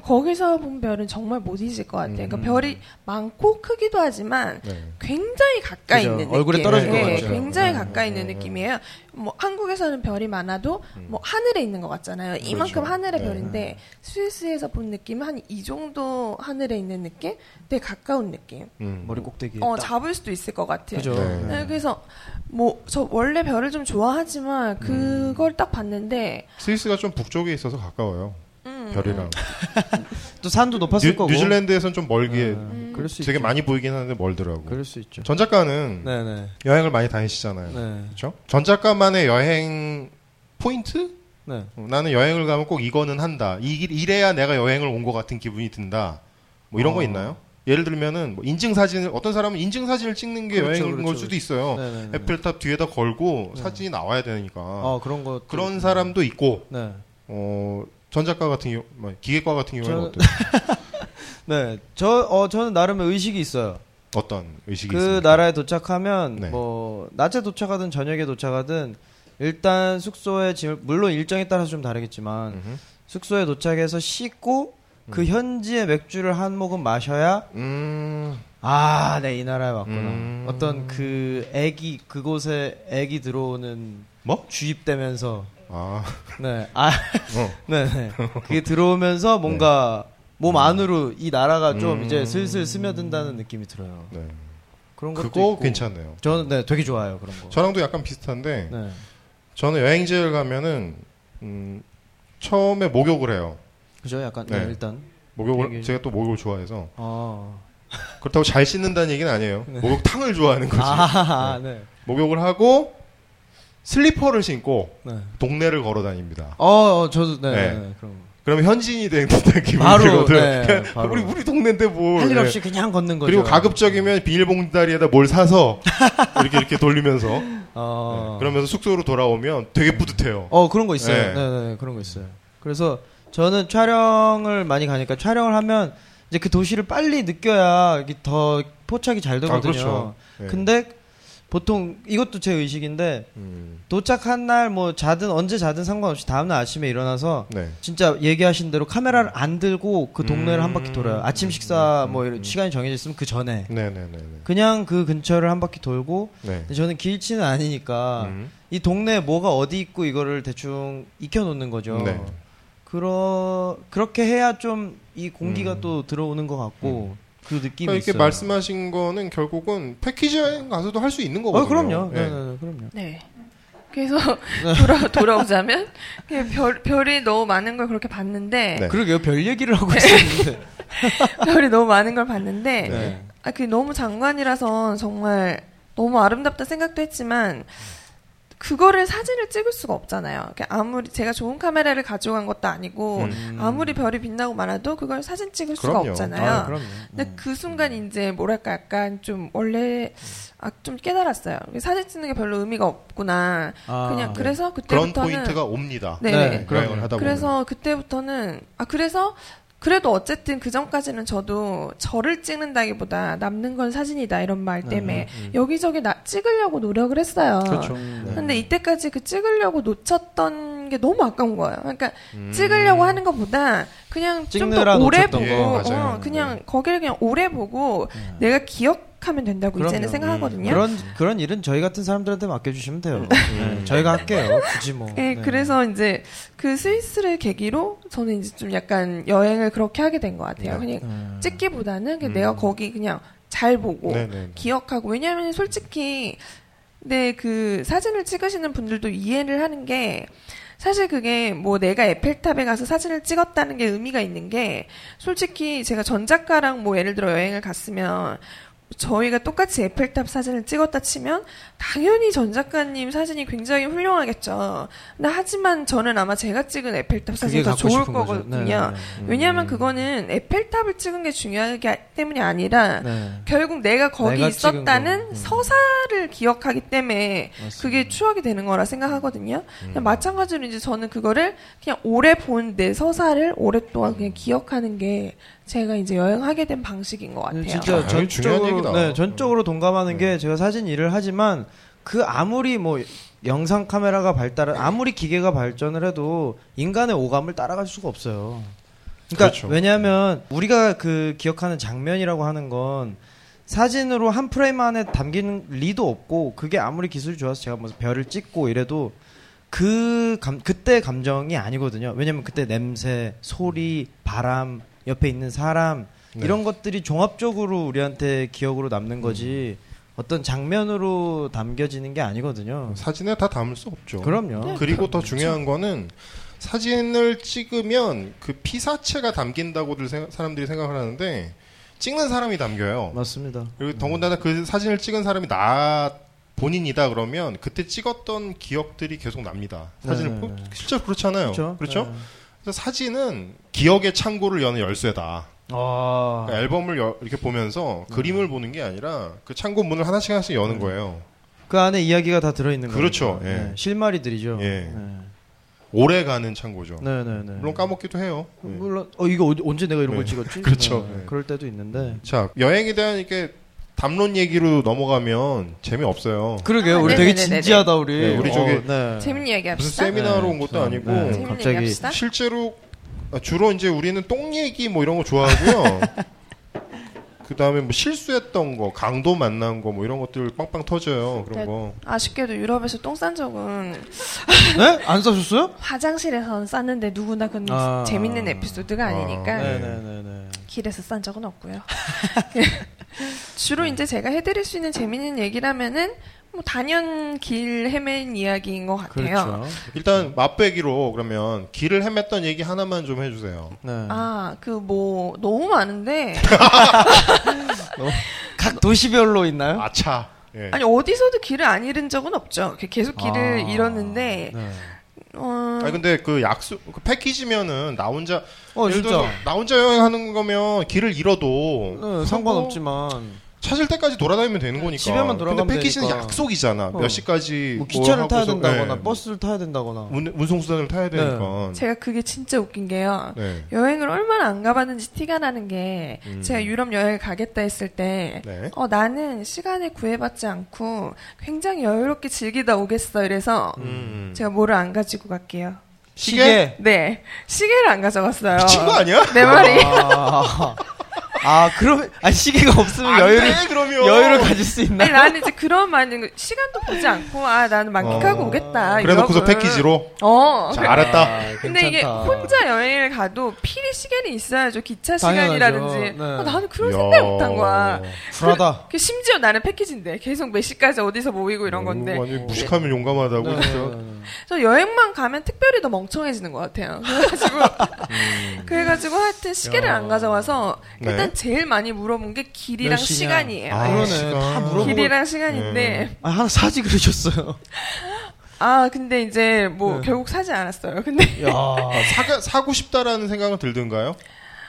거기서 본 별은 정말 못 잊을 것 같아요. 그러니까 음. 별이 많고 크기도 하지만 네. 굉장히 가까이 그죠. 있는 느낌. 얼굴에 떨어질 것 예, 같죠. 굉장히 음, 가까이 있는 음, 음. 느낌이에요. 뭐 한국에서는 별이 많아도 음. 뭐 하늘에 있는 것 같잖아요. 이만큼 그렇죠. 하늘의 네. 별인데 스위스에서 본 느낌은 한 이 정도 하늘에 있는 느낌? 되게 가까운 느낌. 음. 머리 꼭대기에 어 딱. 잡을 수도 있을 것 같아요. 그죠. 네. 네, 그래서 뭐 저 원래 별을 좀 좋아하지만 그걸 딱 봤는데 스위스가 좀 북쪽에 있어서 가까워요. 음, 별이랑. 또 산도 높았을 뉴, 거고. 뉴질랜드에서는 좀 멀기에 네, 그럴 수 되게 있죠. 많이 보이긴 하는데 멀더라고. 그럴 수 있죠. 전 작가는 네네. 여행을 많이 다니시잖아요. 네. 그렇죠? 전 작가만의 여행 포인트? 네. 어, 나는 여행을 가면 꼭 이거는 한다. 이, 이래야 내가 여행을 온 것 같은 기분이 든다. 뭐 이런 어. 거 있나요? 예를 들면은 뭐 인증 사진을 어떤 사람은 인증 사진을 찍는 게 그렇죠, 여행인 그렇죠, 걸 수도 있어요. 네네네. 에펠탑 뒤에다 걸고 네. 사진이 나와야 되니까 어 그런 거 그런 사람도 있고 네. 어, 전 작가 같은 경우, 뭐, 기계과 같은 경우에는 저는- 네. 저 어 저는 나름의 의식이 있어요. 어떤 의식이 그 있습니까? 나라에 도착하면 네. 뭐 낮에 도착하든 저녁에 도착하든 일단 숙소에 짐을 물론 일정에 따라서 좀 다르겠지만 음흠. 숙소에 도착해서 씻고 그 현지의 맥주를 한 모금 마셔야 음, 아, 네, 이 나라에 왔구나. 음. 어떤 그 애기 그곳에 애기 들어오는 뭐? 주입되면서 아, 네. 아, 어. 네, 네. 그게 들어오면서 뭔가 몸 안으로 이 나라가 좀 음. 이제 슬슬 스며든다는 느낌이 들어요. 네. 그런 것도 그거 있고. 괜찮네요. 저는 네 되게 좋아요 그런 거. 저랑도 약간 비슷한데 네. 저는 여행지를 가면은 음, 처음에 목욕을 해요. 그죠? 약간 네, 네. 일단 목욕을 되게- 제가 또 목욕을 좋아해서 아, 그렇다고 잘 씻는다는 얘기는 아니에요. 목욕탕을 좋아하는 거지. 네. 아, 네. 목욕을 하고 슬리퍼를 신고 네. 동네를 걸어 다닙니다. 어, 어, 저도 네, 네. 네, 거. 그러면 현지인이 된 듯한 기분이 바로, 들거든. 네, 바로. 우리 우리 동네인데 뭘. 할일 네. 없이 그냥 걷는 거죠. 그리고 가급적이면 비닐봉다리에다 뭘 사서 이렇게 이렇게 돌리면서 어, 네. 그러면서 숙소로 돌아오면 되게 뿌듯해요. 어 그런 거 있어요. 네. 네. 네, 그런 거 있어요. 그래서 저는 촬영을 많이 가니까 촬영을 하면 이제 그 도시를 빨리 느껴야 더 포착이 잘 되거든요. 아, 그렇죠. 네. 근데 보통 이것도 제 의식인데 음, 도착한 날 뭐 자든 언제 자든 상관없이 다음날 아침에 일어나서 네. 진짜 얘기하신 대로 카메라를 안 들고 그 동네를 음. 한 바퀴 돌아요. 아침 식사 음, 뭐 음, 이런 음. 시간이 정해져 있으면 그 전에 네네네. 그냥 그 근처를 한 바퀴 돌고 네. 저는 길치는 아니니까 음. 이 동네에 뭐가 어디 있고 이거를 대충 익혀놓는 거죠. 네. 그러 그렇게 해야 좀 이 공기가 음. 또 들어오는 것 같고 그 느낌이 그러니까 이렇게 있어요. 말씀하신 거는 결국은 패키지 여행 가서도 할 수 있는 거거든요. 어, 그럼요. 네. 네, 네, 네, 그럼요. 네. 그래서 돌아, 돌아오자면 별, 별이 너무 많은 걸 그렇게 봤는데 네. 그러게요. 별 얘기를 하고 있었는데. 별이 너무 많은 걸 봤는데 네. 아, 그게 너무 장관이라서 정말 너무 아름답다 생각도 했지만 그거를 사진을 찍을 수가 없잖아요. 아무리 제가 좋은 카메라를 가져간 것도 아니고 음. 아무리 별이 빛나고 많아도 그걸 사진 찍을 수가 그럼요. 없잖아요. 아, 그럼요. 근데 그 순간 이제 뭐랄까 약간 좀 원래 아, 좀 깨달았어요. 사진 찍는 게 별로 의미가 없구나. 아, 그냥 네. 그래서 그런 그때부터는 포인트가 옵니다. 네. 네. 그래서 그때부터는 아 그래서 그래도 어쨌든 그 전까지는 저도 저를 찍는다기보다 남는 건 사진이다 이런 말 때문에 여기저기 나 찍으려고 노력을 했어요. 음, 그렇죠. 네. 근데 이때까지 그 찍으려고 놓쳤던 게 너무 아까운 거예요. 그러니까 음. 찍으려고 하는 것보다 그냥 좀 더 오래 보고 거. 예. 어, 그냥 거기를 그냥 오래 보고 네. 내가 기억하면 된다고 이제는 그럼요. 생각하거든요. 그런 그런 일은 저희 같은 사람들한테 맡겨주시면 돼요. 네, 저희가 할게요. 굳이 뭐. 네, 네. 그래서 이제 그 스위스를 계기로 저는 이제 좀 약간 여행을 그렇게 하게 된 것 같아요. 그냥 네. 찍기보다는 그냥 음. 내가 거기 그냥 잘 보고 네네. 기억하고 왜냐하면 솔직히 근데 그 사진을 찍으시는 분들도 이해를 하는 게 사실 그게 뭐 내가 에펠탑에 가서 사진을 찍었다는 게 의미가 있는 게 솔직히 제가 전 작가랑 뭐 예를 들어 여행을 갔으면 저희가 똑같이 에펠탑 사진을 찍었다 치면 당연히 전 작가님 사진이 굉장히 훌륭하겠죠. 근데 하지만 저는 아마 제가 찍은 에펠탑 사진이 더 좋을. 거거든요. 네, 네, 왜냐하면 그거는 에펠탑을 찍은 게 중요하기 때문이 아니라 네. 결국 내가 거기 내가 있었다는 거. 음. 서사를 기억하기 때문에 맞습니다. 그게 추억이 되는 거라 생각하거든요. 음. 마찬가지로 이제 저는 그거를 그냥 오래 본 내 서사를 오랫동안 그냥 기억하는 게 제가 이제 여행하게 된 방식인 것 같아요. 네, 진짜 아, 중요한 전적으로 얘기다. 네, 전적으로 동감하는 네. 게 제가 사진 일을 하지만 그 아무리 뭐 영상 카메라가 발달한 아무리 기계가 발전을 해도 인간의 오감을 따라갈 수가 없어요. 그러니까 그렇죠. 왜냐하면 우리가 그 기억하는 장면이라고 하는 건 사진으로 한 프레임 안에 담기는 리도 없고 그게 아무리 기술이 좋아서 제가 뭐 별을 찍고 이래도 그 감, 그때 감정이 아니거든요. 왜냐면 그때 냄새, 소리, 바람, 옆에 있는 사람 네. 이런 것들이 종합적으로 우리한테 기억으로 남는 거지 어떤 장면으로 담겨지는 게 아니거든요. 사진에 다 담을 수 없죠. 그럼요. 그리고 더 중요한 거는 사진을 찍으면 그 피사체가 담긴다고들 생- 사람들이 생각을 하는데 찍는 사람이 담겨요. 맞습니다. 그리고 더군다나 그 사진을 찍은 사람이 나 본인이다 그러면 그때 찍었던 기억들이 계속 납니다. 사진을 네, 보- 네, 네. 실제로 그렇잖아요. 그렇죠. 그렇죠? 네. 그래서 사진은 기억의 창고를 여는 열쇠다. 아, 그러니까 앨범을 여- 이렇게 보면서 그림을 보는 게 아니라 그 창고 문을 하나씩 하나씩 여는 거예요. 그 안에 이야기가 다 들어있는 거죠. 그렇죠. 예. 네, 실마리들이죠. 예. 네. 오래 가는 창고죠. 네, 네, 네. 물론 까먹기도 해요. 예. 물론 어 이거 어디- 언제 내가 이런 네. 걸 찍었지? 그렇죠. 네, 네. 그럴 때도 있는데. 자, 여행에 대한 이렇게 담론 얘기로 넘어가면 재미 없어요. 그러게요. 아, 우리 되게 네네네네. 진지하다 우리. 네, 우리 저기 네. 재밌는 이야기 무슨 합시다. 세미나로 네, 온 것도 참, 아니고 네. 재밌는 갑자기 얘기 합시다. 실제로 아, 주로 이제 우리는 똥 얘기 뭐 이런 거 좋아하고요. 그 다음에 뭐 실수했던 거, 강도 만난 거 뭐 이런 것들 빵빵 터져요. 그런 네. 거. 아쉽게도 유럽에서 똥 싼 적은 네? 안 싸셨어요? 화장실에서 쌌는데 누구나 그건 아. 재밌는 에피소드가 아니니까 아, 네, 네. 네, 네, 네. 길에서 싼 적은 없고요. 주로 이제 제가 해드릴 수 있는 재밌는 얘기라면은 뭐 단연 길 헤맨 이야기인 것 같아요. 그렇죠. 일단 맛배기로 그러면 길을 헤맸던 얘기 하나만 좀 해주세요. 네. 아, 그 뭐 너무 많은데 각 도시별로 있나요? 아차. 예. 아니 어디서도 길을 안 잃은 적은 없죠. 계속 길을 아. 잃었는데 네. 어, 아니 근데 그 약속 그 패키지면은 나 혼자 어, 예를. 들어서 나 혼자 여행하는 거면 길을 잃어도 네, 상관없지만 찾을 때까지 돌아다니면 되는 거니까. 집에만 돌아가면 근데 패키지는 되니까. 약속이잖아. 어. 몇 시까지 뭐 기차를 타야 된다거나 네. 버스를 타야 된다거나 운, 운송수단을 타야 되니까. 제가 그게 진짜 웃긴 게요. 네. 여행을 얼마나 안 가봤는지 티가 나는 게 음. 제가 유럽 여행을 가겠다 했을 때 네. 어, 나는 시간에 구애받지 않고 굉장히 여유롭게 즐기다 오겠어. 이래서 음. 제가 뭐를 안 가지고 갈게요. 시계? 네. 시계를 안 가져갔어요. 미친 거 아니야? 내 말이. 아, 아 그러면 아 시계가 없으면 안 여유를 돼, 그러면. 여유를 가질 수 있나? 아니, 나는 이제 그런 마인드, 시간도 보지 않고, 아, 나는 만끽하고 어. 오겠다. 그래놓고서. 패키지로. 어. 자, 그- 알았다. 아, 근데 이게. 혼자 여행을 가도 필히 시간이 있어야죠. 기차 당연하죠. 시간이라든지. 네. 어, 나는 그런. 생각 못한 거야. 불하다. 그 심지어 나는 패키지인데 계속 몇 시까지 어디서 모이고 이런 건데. 어, 완전 무식하면 용감하다고 네, 진짜. 네, 네. 저 여행만 가면 특별히 더 멍청해지는 것 같아요. 그래가지고 그래가지고 하여튼 시계를 야. 안 가져와서 네. 일단 제일 많이 물어본 게 길이랑? 시간이에요. 아, 예. 그러네. 시간. 다 물어보고. 길이랑 시간인데 아 하나 사지 그러셨어요. 아 근데 이제 뭐 네. 결국 사지 않았어요. 근데 야. 사가, 사고 싶다라는 생각은 들던가요?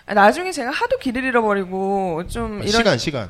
나중에 제가 하도 길을 잃어버리고 좀 이런 시간, 시간.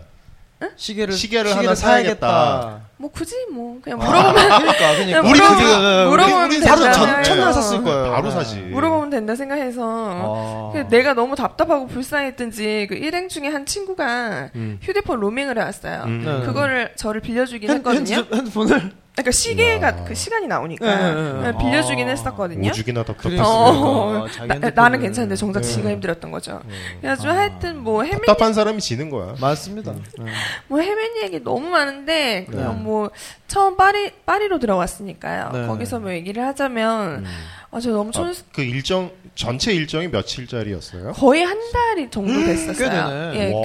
시계를 시계를 하나 사야겠다. 뭐 굳이 뭐 그냥 아, 물어보면 그러니까 그러니까 우리 우리 그게- 그게 물어보면 우리 바로 된다. 전 첫날 네. 샀을 거예요. 바로 네. 사지. 물어보면 된다 생각해서 아. 그 내가 너무 답답하고 불쌍했든지 그 일행 중에 한 친구가 음. 휴대폰 로밍을 해왔어요. 음. 네. 그거를 저를 빌려주긴 핸, 했거든요. 핸드, 핸드폰을 그러니까 시계가 이야. 그 시간이 나오니까 네, 네, 네. 네, 빌려주긴 아. 했었거든요. 오죽이나 답답했어. 어. 그러니까 자기 나, 핸드폰을- 나는 괜찮은데 정작 네. 지가 힘들었던 거죠. 음. 그래가지고 아. 하여튼 뭐 헤맨 답답한 사람이 지는 거야. 맞습니다. 네. 뭐 헤맨 얘기 너무 많은데 그냥 네. 뭐 처음 파리 파리로 들어왔으니까요. 네. 거기서 뭐 얘기를 하자면 아, 저 너무 촌 아, 그 일정 전체 일정이 며칠짜리였어요? 거의 한 달이 정도 됐었어요. 꽤 되네. 예, 와.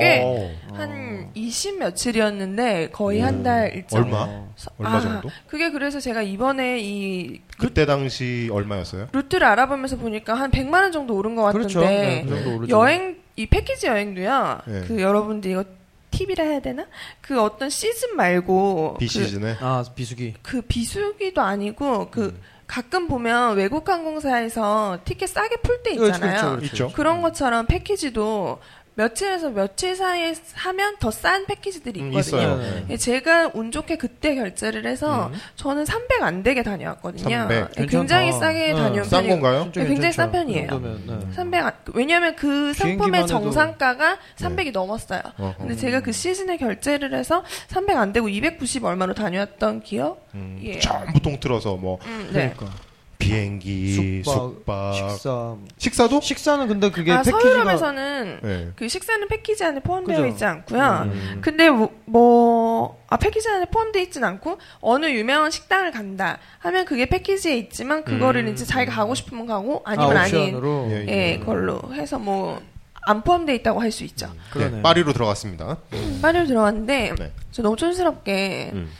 꽤한 20 며칠이었는데 거의 한 달 일정. 얼마? 어. 얼마 아, 정도? 그게 그래서 제가 이번에 이 그때 당시 얼마였어요? 루트를 알아보면서 보니까 한 100만 원 정도 오른 것 같은데 그렇죠. 네, 그 정도 오르죠. 여행 이 패키지 여행도요. 네. 그 여러분들 이거 팁이라 해야 되나? 그 어떤 시즌 말고 그, 비시즌에 아 비수기. 그 비수기도 아니고 그 음. 가끔 보면 외국 항공사에서 티켓 싸게 풀때 그렇죠, 있잖아요. 그렇죠, 그렇죠. 그런 것처럼 패키지도 며칠에서 며칠 사이에 하면 더 싼 패키지들이 음, 있거든요. 있어요. 네. 예, 제가 운 좋게 그때 결제를 해서 음. 저는 300 안 되게 다녀왔거든요. 300. 예, 굉장히. 싸게 네. 다녀온 싼. 건가요? 네, 굉장히. 싼 편이에요. 그 정도면, 네. 300 안- 왜냐하면 그 상품의 정상가가 300이 넘었어요. 어허. 근데 제가 그 시즌에 결제를 해서 300 안 되고 290 얼마로 다녀왔던 기억? 음, 예. 전부 통틀어서 뭐 음, 네. 그러니까 비행기, 숙박, 숙박, 식사. 식사도? 식사는 근데 그게 아, 패키지가 서유럽에서는 네. 그 식사는 패키지 안에 포함되어 그죠. 있지 않고요. 음. 근데 뭐, 뭐, 아, 패키지 안에 포함되어 있진 않고, 어느 유명한 식당을 간다 하면 그게 패키지에 있지만, 그거를 음. 이제 자기가 가고 싶으면 가고, 아니면 아, 아, 닌 옵션으로. 예, 예, 걸로 해서 뭐, 안 포함되어 있다고 할 수 있죠. 그러네. 네, 파리로 들어갔습니다. 파리로 들어왔는데, 네. 저 너무 촌스럽게, 음.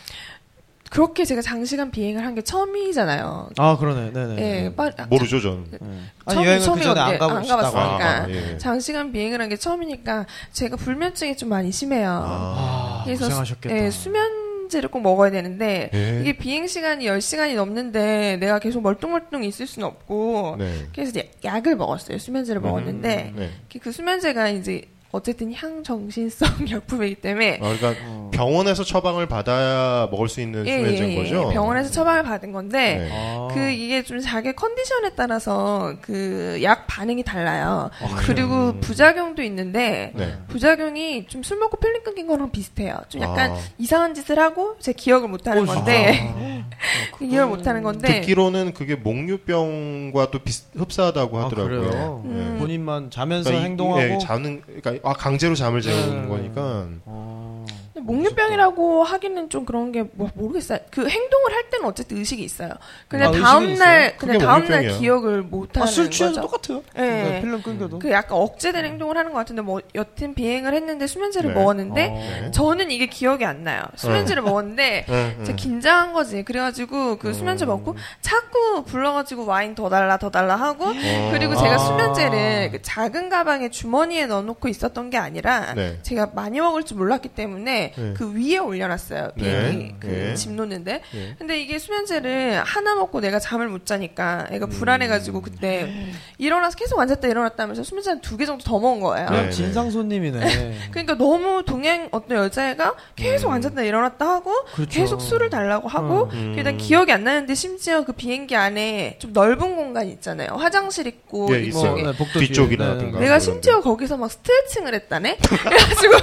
그렇게 제가 장시간 비행을 한 게 처음이잖아요. 아 그러네. 네네. 예, 파리, 아, 모르죠, 전. 네. 처음이- 아니 여행을 그 처음이 전에 안. 가봤으니까. 아, 예. 장시간 비행을 한 게 처음이니까, 제가 불면증이 좀 많이 심해요. 아, 아, 고생하셨겠다. 예, 수면제를 꼭 먹어야 되는데 예. 이게 비행 시간이 10시간이 넘는데 내가 계속 멀뚱멀뚱 있을 수는 없고 네. 그래서 약을 먹었어요. 수면제를 먹었는데 네. 그 수면제가 이제 어쨌든 향정신성 약품이기 때문에 아, 그러니까 어. 병원에서 처방을 받아야 먹을 수 있는 예, 수면제인 예, 예. 거죠? 병원에서 처방을 받은 건데 네. 아. 그 이게 좀 자기 컨디션에 따라서 그 약 반응이 달라요. 그리고 부작용도 있는데 네. 부작용이 좀 술 먹고 필름 끊긴 거랑 비슷해요. 좀 약간 아. 이상한 짓을 하고 제 기억을 못 하는 오, 건데 기억을 못 하는 건데 듣기로는 그게 목류병과 또 비슷, 흡사하다고 아, 하더라고요. 그래요? 음. 본인만 자면서 그러니까 이- 행동하고. 예, 자는 그러니까 아, 강제로 잠을 재우는 네. 거니까 어. 목류병이라고 하기는 좀 그런 게 뭐 모르겠어요. 그 행동을 할 때는 어쨌든 의식이 있어요. 근데 아, 다음 날 근데 다음 날. 기억을 못 하는 아, 술 취해도 거죠. 똑같아요. 예. 네, 필름 끊겨도. 그 약간 억제된 행동을 하는 것 같은데 뭐 여튼 비행을 했는데 수면제를 네. 먹었는데 어. 저는 이게 기억이 안 나요. 수면제를 먹었는데 응, 응. 진짜 긴장한 거지. 그래가지고 그 수면제 먹고 자꾸 불러가지고 와인 더 달라 더 달라 하고 어. 그리고 제가 아. 수면제를 그 작은 가방에 주머니에 넣어놓고 있었던 게 아니라 네. 제가 많이 먹을 줄 몰랐기 때문에 네. 그 위에 올려놨어요. 비행기 네. 그 네. 짐 놓는데. 네. 근데 이게 수면제를 하나 먹고 내가 잠을 못 자니까 애가 불안해가지고 음. 그때 일어나서 계속 앉았다 일어났다 하면서 수면제 한 두 개 정도 더 먹은 거예요. 네. 진상 손님이네. 그러니까 너무 동양 어떤 여자애가 계속 음. 앉았다 일어났다 하고 그렇죠. 계속 술을 달라고 하고 음. 일단 기억이 안 나는데 심지어 그 비행기 안에 좀 넓은 공간 있잖아요. 화장실 있고 예, 이쪽에. 네, 복도 뒤쪽이라든가. 뒤에. 내가. 심지어 거기서 막 스트레칭을 했다네. 그래가지고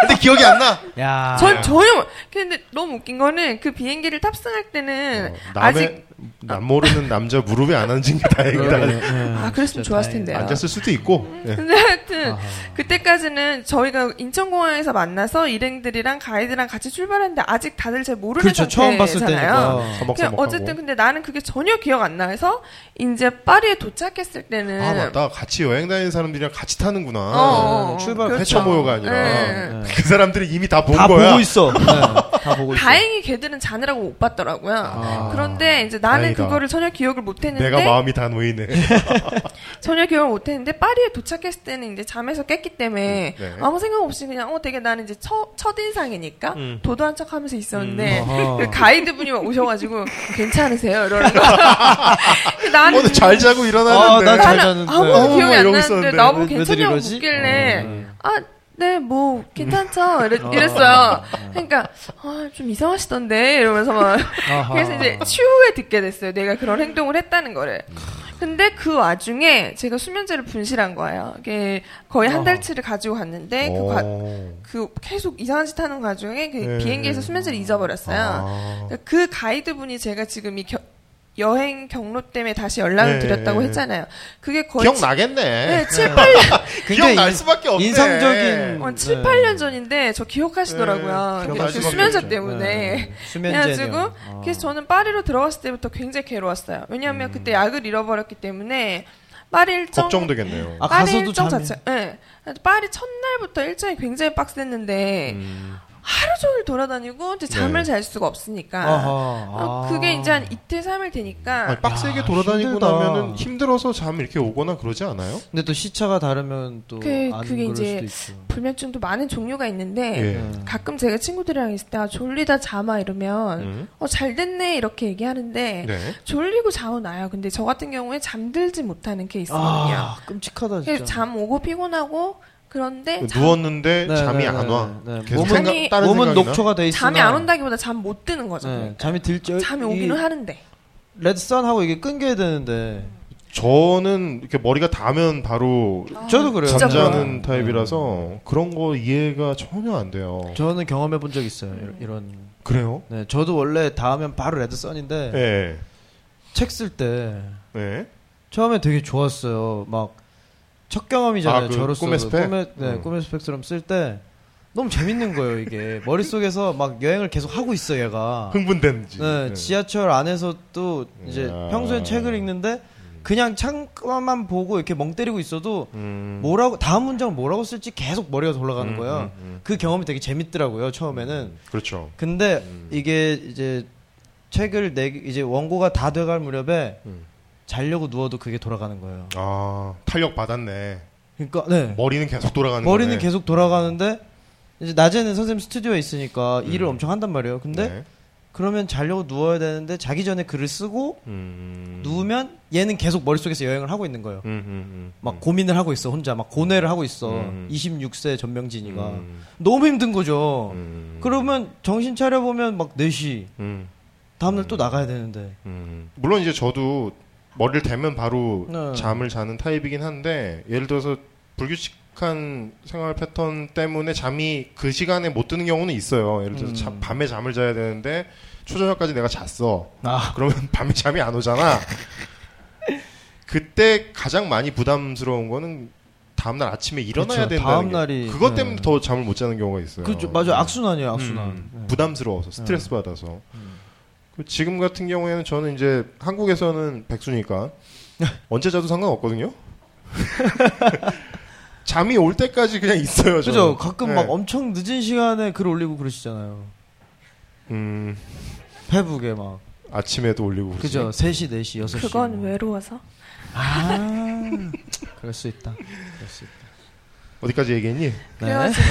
근데 기억이 안 나. 야. 전 전혀 모- 근데 너무 웃긴 거는 그 비행기를 탑승할 때는 어, 남의 아직 남 모르는 남자 무릎에 안 앉은 게 다행이다. 네, 아 그랬으면 좋았을 텐데요. 앉았을 수도 있고. 예. 근데 하여튼 아하. 그때까지는 저희가 인천공항에서 만나서 일행들이랑 가이드랑 같이 출발했는데 아직 다들 잘 모르는 그렇죠. 처음 봤을 상태잖아요. 어쨌든 근데 나는 그게 전혀 기억 안 나서 이제 파리에 도착했을 때는 아 맞다. 같이 여행 다니는 사람들이랑 같이 타는구나. 어, 어, 어. 출발 그렇죠. 회차 모여가 아니라. 네. 네. 그 사람들이 이미 다본다 거야. 보고 있어. 네, 다 보고 있어. 다행히 걔들은 자느라고 못 봤더라고요. 아. 그런데 이제 나는 다행이다. 그거를 전혀 기억을 못 했는데 내가 마음이 다 놓이네. 전혀 기억을 못 했는데 파리에 도착했을 때는 이제 잠에서 깼기 때문에 네. 아무 생각 없이 그냥 어 되게 나는 이제 첫 첫인상이니까 음. 도도한 척 하면서 있었는데 음. 그 가이드분이 막 오셔가지고 괜찮으세요 이러는 거. 나는 오늘 잘 자고 아, 일어나는데. 난 잘- 나는 어머, 기억이 안 나는데. 나보고 괜찮냐고 이러지? 묻길래 음. 아 네, 뭐, 괜찮죠? 이랬, 이랬어요. 그러니까, 아, 좀 이상하시던데? 이러면서 막. 그래서 이제 추후에 듣게 됐어요. 내가 그런 행동을 했다는 거를. 근데 그 와중에 제가 수면제를 분실한 거예요. 이게 거의 한. 달치를 가지고 갔는데, 그, 과- 오. 그 계속 이상한 짓 하는 과정에 그 네. 비행기에서 수면제를 잊어버렸어요. 아. 그러니까 그 가이드분이 제가 지금 이 겨- 여행 경로 때문에 다시 연락을 네. 드렸다고 했잖아요. 그게 거의 기억나겠네. 네, 7, 8년, 기억날 인- 수밖에 없네. 인상적인 어, 7, 네. 8년 전인데 저 기억하시더라고요. 네, 그 수면제 없죠. 때문에. 네. 수면제. 그래가지고 그래서 저는 파리로 들어갔을 때부터 굉장히 괴로웠어요. 왜냐하면 그때 약을 잃어버렸기 때문에 파리 일정 걱정되겠네요. 아, 파리 가서도 일정 자체, 예. 파리 첫날부터 일정이 굉장히 빡셌는데 음. 하루 종일 돌아다니고 이제 잠을 네. 잘 수가 없으니까 아하. 어, 아. 그게 이제 한 이틀 삼일 되니까 아니, 빡세게 야, 돌아다니고 힘들다. 나면은 힘들어서 잠 이렇게 오거나 그러지 않아요? 근데 또 시차가 다르면 또 그- 안 그게 이제. 불면증도 많은 종류가 있는데 예. 네. 가끔 제가 친구들이랑 있을 때 아, 졸리다 잠아 이러면 음. 어, 잘 됐네 이렇게 얘기하는데 네. 졸리고 자고 나요. 근데 저 같은 경우에 잠들지 못하는 케이스거든요. 아, 끔찍하다 진짜. 잠 오고 피곤하고 그런데 잠, 누웠는데 네, 잠이 네, 안 네, 와. 네. 계속 몸은- 생각, 다른 몸은? 녹초가 돼 있으나 잠이 안 온다기보다 잠 못 드는 거죠. 네, 그러니까. 잠이 들죠. 잠이 오기는 하는데 레드선하고 이게 끊겨야 되는데 저는 이렇게 머리가 닿으면 바로 저도 그래요. 잠자는 그래요. 타입이라서 그런 거 이해가 전혀 안 돼요. 저는 경험해 본 적 있어요. 이런- 이런. 그래요? 네, 저도 원래 닿으면 바로 레드선인데 네. 책쓸때 네. 처음에 되게 좋았어요. 막 첫 경험이잖아요. 아, 그 저로서 꿈의 그 스펙? 꿈의, 네, 음. 꿈의 스펙처럼 쓸 때 너무 재밌는 거예요. 이게 머릿속에서 막 여행을 계속 하고 있어 얘가. 흥분된지. 네, 지하철 안에서도 이제 야. 평소엔 책을 읽는데 그냥 창만 보고 이렇게 멍 때리고 있어도 음. 뭐라고 다음 문장 뭐라고 쓸지 계속 머리가 돌아가는 음, 거예요. 음, 음. 그 경험이 되게 재밌더라고요. 처음에는. 그렇죠. 근데 음. 이게 이제 책을 내 이제 원고가 다 돼갈 무렵에 음. 자려고 누워도 그게 돌아가는 거예요. 아 탄력 받았네. 그러니까 네. 머리는 계속 돌아가는 머리는 거네. 계속 돌아가는데 이제 낮에는 선생님 스튜디오에 있으니까 음. 일을 엄청 한단 말이에요. 근데 네. 그러면 자려고 누워야 되는데 자기 전에 글을 쓰고 음. 누우면 얘는 계속 머릿속에서 여행을 하고 있는 거예요. 음, 음, 음. 막 고민을 하고 있어 혼자 막 고뇌를 하고 있어. 음. 26세 전명진이가 음. 너무 힘든 거죠. 음. 그러면 정신 차려 보면 막 4시 음. 다음날 또 나가야 되는데. 음. 물론 이제 저도 머리를 대면 바로 네. 잠을 자는 타입이긴 한데 예를 들어서 불규칙한 생활 패턴 때문에 잠이 그 시간에 못 드는 경우는 있어요. 예를 들어서 음. 자- 밤에 잠을 자야 되는데 초저녁까지 내가 잤어. 아, 그러면 밤에 잠이 안 오잖아. 그때 가장 많이 부담스러운 거는 다음 날 아침에 일어나야 그쵸, 된다는 다음 게 날이- 그것 네. 때문에 더 잠을 못 자는 경우가 있어요. 그죠 맞아요 악순환이에요 악순환. 음, 네. 부담스러워서 스트레스 받아서. 그 지금 같은 경우에는 저는 이제 한국에서는 백수니까 언제 자도 상관없거든요. 잠이 올 때까지 그냥 있어요. 그죠. 가끔 네. 막 엄청 늦은 시간에 글 올리고 그러시잖아요. 음, 페북에 막 아침에도 올리고 그죠 3시 4시 6시. 그건 외로워서. 아 그럴 수 있다. 그럴 수 있다. 어디까지 얘기했니? 네. 그래가지고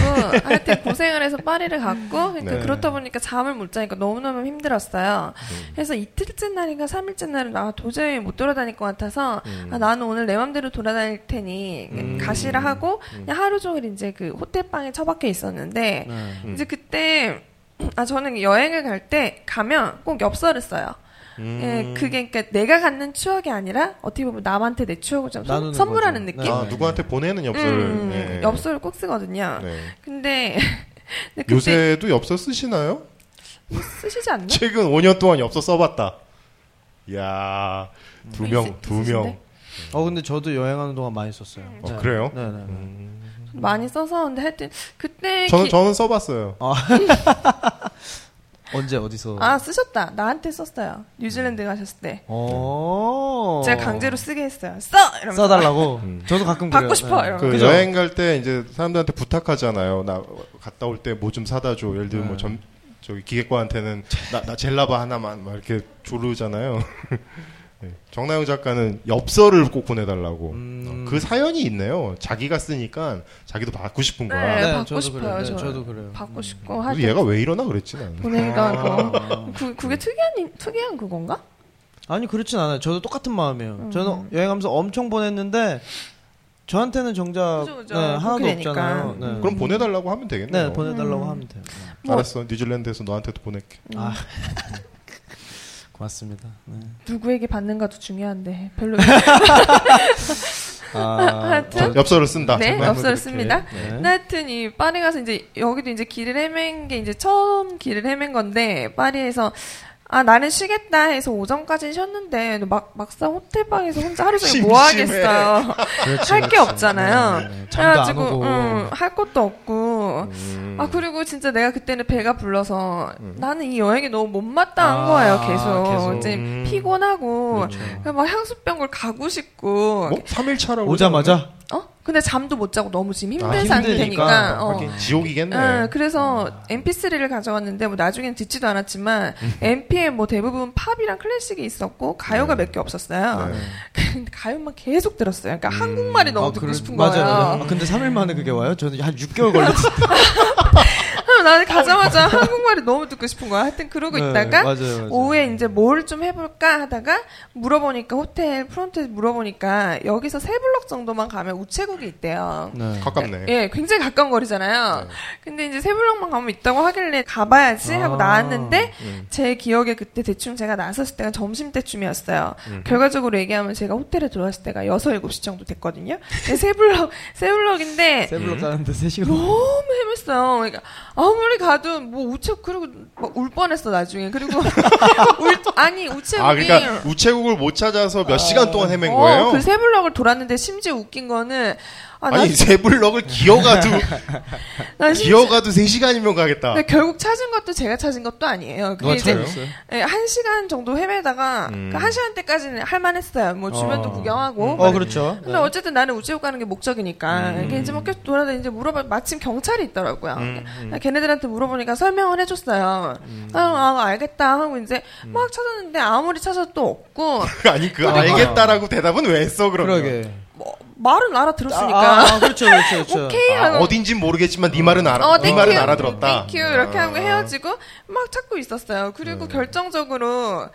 하여튼 고생을 해서 파리를 갔고 그러니까 네. 그렇다 보니까 잠을 못 자니까 너무너무 힘들었어요. 음. 그래서 이틀째 날인가 삼일째 날은 아 도저히 못 돌아다닐 것 같아서 음. 아, 나는 오늘 내 맘대로 돌아다닐 테니 음. 가시라 하고 그냥 하루 종일 이제 그 호텔 방에 처박혀 있었는데 네. 음. 이제 그때 아 저는 여행을 갈 때 가면 꼭 엽서를 써요. 음. 예, 그게 그러니까 내가 갖는 추억이 아니라 어떻게 보면 남한테 내 추억을 좀 선- 나누는 선물하는 거죠. 느낌. 아, 누구한테 보내는 엽서를. 음, 네. 엽서를 꼭 쓰거든요. 네. 근데, 근데 그때 요새도 엽서 쓰시나요? 쓰시지 않나? 최근 5년 동안 엽서 써봤다. 이야, 두 명, 있- 두 명. 어 근데 저도 여행하는 동안 많이 썼어요. 어, 그래요? 네네. 음. 많이 써서 근데 하여튼 그때 저는, 기- 저는 써봤어요. 언제 어디서? 아 쓰셨다 나한테 썼어요 뉴질랜드 가셨을 때 오. 제가 강제로 쓰게 했어요 써 이러면서 어. 써달라고. 음. 저도 가끔 받고 그래요. 싶어, 네. 이러면. 그 그죠? 여행 갈 때 이제 사람들한테 부탁하잖아요. 나 갔다 올 때 뭐 좀 사다 줘. 예를 들면 뭐 네. 점, 저기 기획과한테는 나, 나 젤라바 하나만 막 이렇게 조르잖아요. 네. 정나영 작가는 엽서를 꼭 보내달라고. 음. 어, 그 사연이 있네요. 자기가 쓰니까 자기도 받고 싶은 거야. 네, 네, 받고 저도 싶어요 그래요. 네, 저는. 저도 그래요. 받고 싶고 그래서 하여튼 얘가 왜 이러나 그랬지 나는. 보내기도 하고 아. 그, 그게 특이한 특이한 그건가? 아니 그렇진 않아요. 저도 똑같은 마음이에요. 음. 저는 여행하면서 엄청 보냈는데 저한테는 정작 그죠, 그죠. 네, 하나도 그렇게 되니까. 없잖아요. 네. 그럼 보내달라고 하면 되겠네요. 네 보내달라고 음. 하면 돼요. 뭐- 알았어. 뉴질랜드에서 너한테도 보낼게. 아 고맙습니다. 네. 누구에게 받는가도 중요한데 별로 아, 하여튼 어, 엽서를 쓴다. 네 엽서를. 씁니다. 네. 하여튼 이 파리 가서 이제 여기도 이제 길을 헤맨 게 이제 처음 길을 헤맨 건데 파리에서 아 나는 쉬겠다 해서 오전까지 쉬었는데 막 막상 호텔방에서 혼자 하루 종일 뭐. 하겠어요. 할 게. 없잖아요. 네, 네. 오고. 음, 할 것도 없고 음. 아 그리고 진짜 내가 그때는 배가 불러서 음. 나는 이 여행이 너무 못마땅한 아, 거예요. 계속, 계속. 이제 음. 피곤하고 그렇죠. 막 향수병을 가고 싶고 뭐 3일 차라고 오자마자 어 근데 잠도 못 자고 너무 지금 힘든 아, 상태니까. 어. 지옥이겠네. 아, 그래서 MP3를 가져왔는데 뭐 나중엔 듣지도 않았지만 음. MP에 뭐 대부분 팝이랑 클래식이 있었고 가요가 몇개 없었어요. 네. 가요만 계속 들었어요. 그러니까 음. 한국말이 너무 아, 듣고 그래- 싶은 맞아요, 거예요. 맞아요. 아, 근데 3일 만에 그게 와요? 저는 한 6개월 걸렸어요. 아, 나는 가자마자 한국말이 너무 듣고 싶은 거야. 하여튼 그러고 네, 있다가 맞아요, 맞아요. 오후에 이제 뭘 좀 해볼까 하다가 물어보니까 호텔 프론트에 물어보니까 여기서 세 블럭 정도만 가면 우체국이 있대요. 네. 가깝네. 예, 굉장히 가까운 거리잖아요. 네. 근데 이제 세 블럭만 가면 있다고 하길래 가봐야지 하고 아. 나왔는데 음. 제 기억에 그때 대충 제가 나섰을 때가 점심 때쯤이었어요. 음. 결과적으로 얘기하면 제가 호텔에 들어왔을 때가 6, 7시 정도 됐거든요. 세 블럭, 세 블럭인데 세 블럭 가는데 3시간. 너무 헤맸어요. 그러니까 아 무리 가도 뭐 우체국 그리고 막울 뻔했어 나중에. 그리고 울 아니 우체국이 아, 그러니까 우체국을 못 찾아서 몇 시간 동안 헤맨 거예요? 어, 그 세 블럭을 돌았는데 심지어 웃긴 거는 아, 나, 아니, 세 블럭을 기어가도, 난 기어가도 3 시간이면 가겠다. 근데 결국 찾은 것도 제가 찾은 것도 아니에요. 그게 누가 이제 찾았어요? 예, 한 시간 정도 헤매다가 음. 그한 시간 때까지는 할만했어요. 뭐 주변도 어. 구경하고. 어, 그렇죠. 근데 어쨌든 나는 우체국 가는 게 목적이니까 음. 이게 이제 막 계속 돌아다 이제 물어봐 마침 경찰이 있더라고요. 음, 음. 걔네들한테 물어보니까 설명을 해줬어요. 아, 아, 알겠다 하고 이제 음. 막 찾았는데 아무리 찾아도 또 없고 아니, 그 알겠다라고 대답은 왜 했어, 그러면? 그러게. 뭐 말은 알아들었으니까. 아, 아, 그렇죠, 그렇죠, 그렇죠. 오케이 아, 하고 어딘진 모르겠지만 네 말은 알아. 어, 네 thank you. 말은 알아들었다. thank you 이렇게 하고 아. 헤어지고 막 찾고 있었어요. 그리고 결정적으로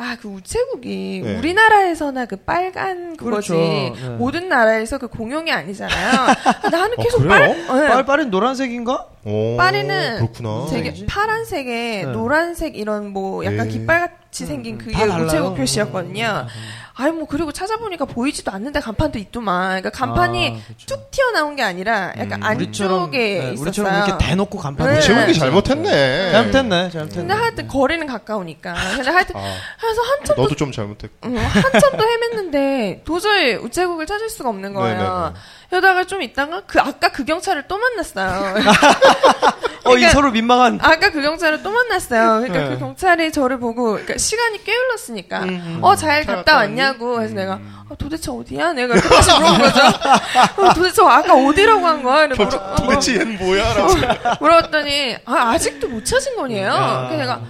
아, 그 우체국이 네. 우리나라에서나 그 빨간 그거지. 그렇죠. 네. 모든 나라에서 그 공용이 아니잖아요. 나는 어, 계속 그래요? 빨, 네. 빨, 빨은 노란색인가? 오, 파리는 그렇구나. 되게 뭐지? 파란색에 네. 노란색 이런 뭐 약간 네. 깃발같이 생긴 그게 다 달라요. 우체국 표시였거든요. 아이 뭐 그리고 찾아보니까 보이지도 않는데 간판도 있더만. 그러니까 간판이 아, 그쵸. 쭉 튀어나온 게 아니라 약간 음. 우리처럼 안쪽에 네, 있었어요. 우리처럼 이렇게 대놓고 간판. 네. 우체국이 잘못했네. 잘못했네. 잘못했네. 근데 하여튼 거리는 가까우니까. 근데 하여튼 아, 그래서 한참 너도 좀 잘못했. 음, 한참도 헤맸는데 도저히 우체국을 찾을 수가 없는 거예요. 이러다가 좀 있다가 그 아까 그 경찰을 또 만났어요. 어, 이 그러니까- 서로 민망한. 아까 그 경찰을 또 만났어요. 그러니까 네. 그 경찰이 저를 보고 그러니까 시간이 꽤 흘렀으니까 음, 어잘잘 갔다 갔다? 왔냐고 그래서 내가 어, 도대체 어디야? 내가 이렇게 다시 물어본 거죠. 어, 도대체 아까 어디라고 한 거야? 이러고 물어, 어, 물어, 도대체 얘는 뭐야? 라고. 물어봤더니 아, 아직도 못 찾은 거네요. 아. 그래서 내가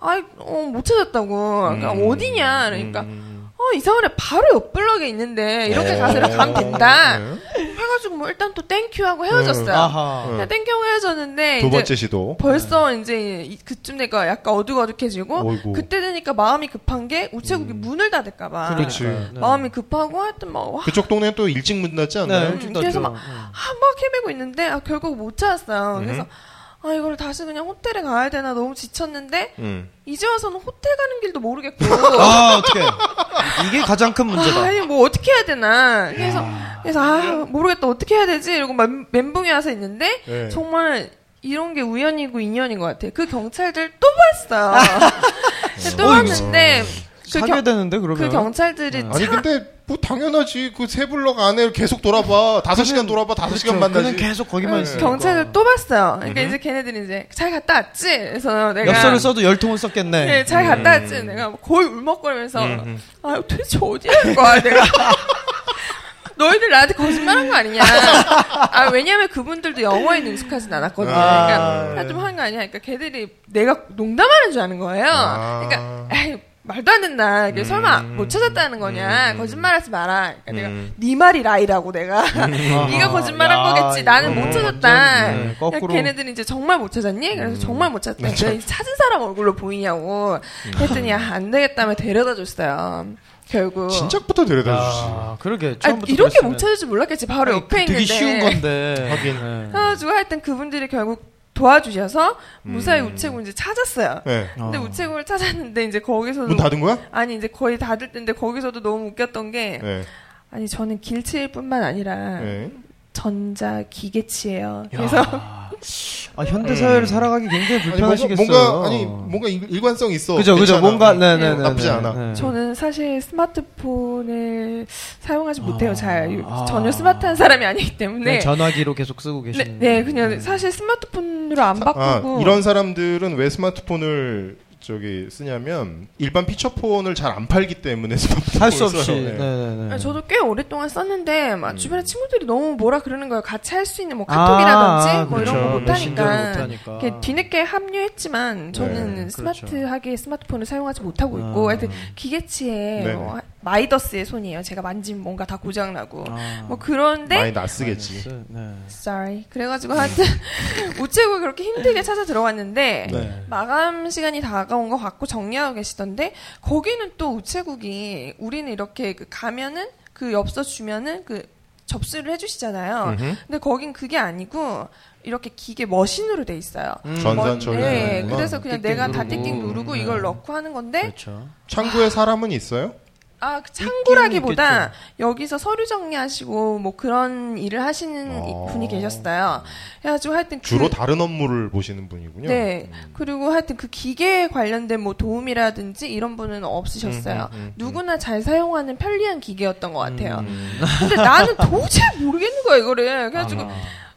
아이 어, 못 찾았다고. 그러니까 음. 어디냐? 그러니까 음. 어 이상하네 바로 옆 블럭에 있는데 이렇게 어. 가서 가면 된다. 네. 해가지고 뭐 일단 또 thank you 하고 헤어졌어요. 아하. 음. 그냥 thank you 하고 헤어졌는데 두 이제 번째 시도. 벌써 이제 이- 그쯤 되니까 약간 어둑어둑해지고 어이구. 그때 되니까 마음이 급한 게 우체국이 문을 닫을까봐 그렇지. 네. 마음이 급하고 하여튼 막, 와, 그쪽 동네는 또 일찍 문 닫지 네, 않나요? 일찍 그래서 닫죠. 막- 아, 막 헤매고 있는데 아, 결국 못 찾았어요. 그래서 아 이걸 다시 그냥 호텔에 가야 되나 너무 지쳤는데 음. 이제 와서는 호텔 가는 길도 모르겠고 아, 어떻게. 이게 가장 큰 문제다. 아, 아니 뭐 어떻게 해야 되나 그래서 그래서 아 모르겠다 어떻게 해야 되지 이러고 멘- 멘붕이 와서 있는데 네. 정말 이런 게 우연이고 인연인 것 같아요. 그 경찰들 또 봤어요. 또. 봤는데 그, 사게 경, 되는데, 그러면. 그 경찰들이 아니 차- 근데 뭐 당연하지 그 세 블럭 안에 계속 돌아봐 다섯 시간 돌아봐 다섯 시간. 만나지 그는 계속 거기만 네. 있어. 경찰들 또 봤어요. 그러니까 이제 걔네들이 이제 잘 갔다 왔지. 그래서 내가 엽서를 써도 열 통을 썼겠네. 네, 잘 갔다 왔지. 내가 거의 울먹거리면서 음, 음. 아 도대체 어디라는 거야 내가. 너희들 나한테 거짓말한 거 아니냐? 아 왜냐면 그분들도 영어에 능숙하진 않았거든요. 아. 그러니까 좀한 거 아니야. 그러니까 걔들이 내가 농담하는 줄 아는 거예요. 아. 그러니까 에이, 말도 안 된다. 이게 설마 음. 못 찾았다는 거냐? 음. 거짓말하지 마라. 그러니까 내가 음. 네 말이 라이라고 내가 네가 거짓말한 야, 거겠지. 나는 못 찾았다. 완전, 네, 그러니까. 걔네들이 이제 정말 못 찾았니? 그래서 정말 못 찾았다. 왜 찾은 사람 얼굴로 보이냐고. 그랬더니 아, 안 되겠다며 데려다 줬어요. 결국. 진작부터 데려다 주지 아, 그러게. 아, 처음부터 이렇게 그랬으면. 못 찾을 줄 몰랐겠지. 바로 아니, 옆에 되게 있는데. 쉬운 건데. 하긴. 네. 그래가지고 하여튼 그분들이 결국 도와주셔서 무사히 음. 우체국 이제 찾았어요. 네. 근데 어. 우체국을 찾았는데 이제 거기서도 문 닫은 거야? 아니 이제 거의 닫을 때인데 거기서도 너무 웃겼던 게 네. 아니 저는 길치일 뿐만 아니라 네. 전자 기계치예요. 야. 그래서 아, 현대 사회를 살아가기 굉장히 아니, 뭔가, 불편하시겠어요. 뭔가 아니 뭔가 일- 일관성 있어 그죠, 그죠. 뭔가, 네네 네. 나쁘지 않아 저는 사실 스마트폰을 사용하지 못해요. 아. 잘 아. 전혀 스마트한 사람이 아니기 때문에 네, 전화기로 계속 쓰고 네, 계시는. 네, 그냥 사실 스마트폰으로 안 아, 바꾸고 이런 사람들은 왜 스마트폰을 저기 쓰냐면 일반 피처폰을 잘 안 팔기 때문에 스마트폰을 할수 없이. 네, 네. 네, 네. 저도 꽤 오랫동안 썼는데 막 음. 주변에 친구들이 너무 뭐라 그러는 거예요. 같이 할 수 있는 뭐 아, 카톡이라든지 뭐 그렇죠. 이런 거 못하니까. 뒤늦게 합류했지만 저는 네, 스마트하게 스마트폰을 사용하지 못하고 있고 아. 하여튼 기계치에 네. 뭐 마이더스의 손이에요. 제가 만지면 뭔가 다 고장나고 아. 뭐 그런데 많이 낯쓰겠지 네. sorry. 그래가지고 하여튼 우체국을 그렇게 힘들게 찾아 들어갔는데 네. 마감 시간이 다가온 것 같고 정리하고 계시던데 거기는 또 우체국이 우리는 이렇게 그 가면은 그 엽서 주면은 그 접수를 해주시잖아요. 음흠. 근데 거긴 그게 아니고 이렇게 기계 머신으로 돼 있어요. 전산 머- 처리를 네. 그래서 그냥 내가 다 누르고. 띡띡 누르고 음, 이걸 네. 넣고 하는 건데 그렇죠. 창구에 사람은 있어요? 아, 그 창구라기보다. 여기서 서류 정리하시고 뭐 그런 일을 하시는 어. 분이 계셨어요. 그래가지고 하여튼 그- 주로 다른 업무를 보시는 분이군요. 네. 음. 그리고 하여튼 그 기계에 관련된 뭐 도움이라든지 이런 분은 없으셨어요. 음, 음, 음, 음. 누구나 잘 사용하는 편리한 기계였던 것 같아요. 음. 근데 나는 도저히 모르겠는 거야, 이거를. 그래가지고, 아.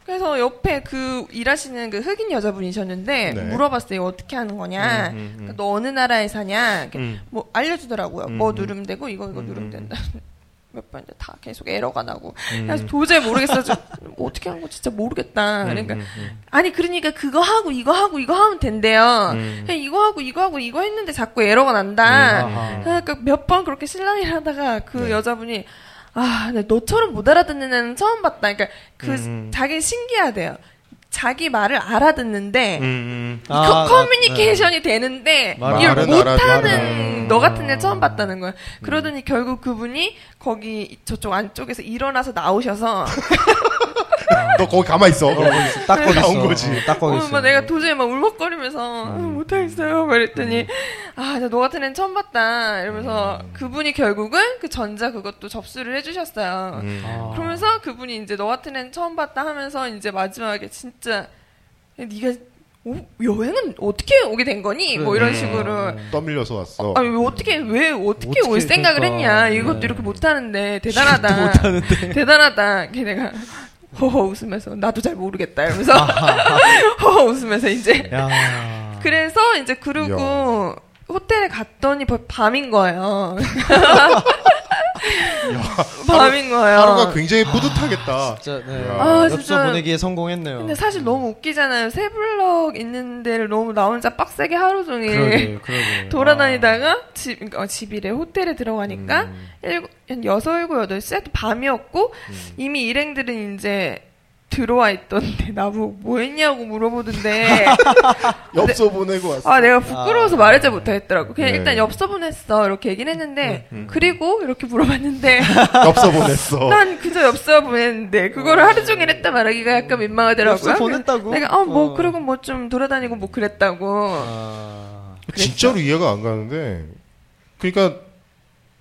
그래서 옆에 그 일하시는 그 흑인 여자분이셨는데, 네. 물어봤어요. 어떻게 하는 거냐. 음, 음, 음. 그러니까 너 어느 나라에 사냐. 음. 뭐 알려주더라고요. 음, 뭐 음. 누르면 되고, 이거, 이거 음, 누르면 음. 된다. 몇 번인데 다 계속 에러가 나고. 음. 그래서 도저히 모르겠어. 저 어떻게 하는 거 진짜 모르겠다. 그러니까, 아니 그러니까 그거 하고 이거 하고 이거 하면 된대요. 음. 그냥 이거 하고 이거 하고 이거 했는데 자꾸 에러가 난다. 그러니까 몇 번 그렇게 실랑이를 하다가 그 네. 여자분이 아, 내 너처럼 못 알아듣는 애는 처음 봤다. 그러니까 그 음. 자기 신기하대요. 자기 말을 알아듣는데 음, 음. 이 아, 커, 커뮤니케이션이 되는데 말은 이걸 못하는 너 같은 애 처음 봤다는 음. 거야. 그러더니 결국 그분이 거기 저쪽 안쪽에서 일어나서 나오셔서 너 거기 가만 있어. 딱 거기 있어. 나온 거지. 어, 딱 거기 어, 있어. 막 내가 도저히 막 울먹거리면서 아, 못하겠어요. 막 이랬더니 아, 나너 같은 애는 처음 봤다. 이러면서 음. 그분이 결국은 그 전자 그것도 접수를 해주셨어요. 음. 아. 그러면서 그분이 이제 너 같은 애는 처음 봤다 하면서 이제 마지막에 진짜 야, 네가 오, 여행은 어떻게 오게 된 거니? 뭐 이런 음. 식으로 떠밀려서 왔어. 아니 왜 어떻게 왜 어떻게, 어떻게, 올 생각을 그러니까. 했냐? 이것도 네. 이렇게 못하는데 대단하다. 못하는데. 대단하다. 걔네가 허허 웃으면서 나도 잘 모르겠다 이러면서 허허 웃으면서 이제 야. 그래서 이제 그러고 호텔에 갔더니 벌- 밤인 거예요. 밤인 거예요. 하루가 굉장히 뿌듯하겠다. 진짜 네. 아, 엽서. 보내기에 성공했네요. 근데 사실 너무 웃기잖아요. 세 블럭 있는 데를 너무 나 혼자 빡세게 하루 종일 그러게, 그러게. 돌아다니다가 집, 어, 집이래 호텔에 들어가니까 음. 일곱, 한 여섯, 일곱, 여덟 시에 또 밤이었고 음. 이미 일행들은 이제 들어와 있던데 나보고 뭐 했냐고 물어보던데 엽서 보내고 왔어. 아 내가 부끄러워서 아. 말하지 못하겠더라고 그냥 네. 일단 엽서 보냈어 이렇게 얘기는 했는데 음. 그리고 이렇게 물어봤는데 엽서 보냈어. 난 그저 엽서 보냈는데 그거를 하루 종일 했다 말하기가 약간 민망하더라고요 엽서 보냈다고? 내가 어뭐 어. 그러고 뭐 좀 돌아다니고 뭐 그랬다고 아. 진짜로 이해가 안 가는데, 그러니까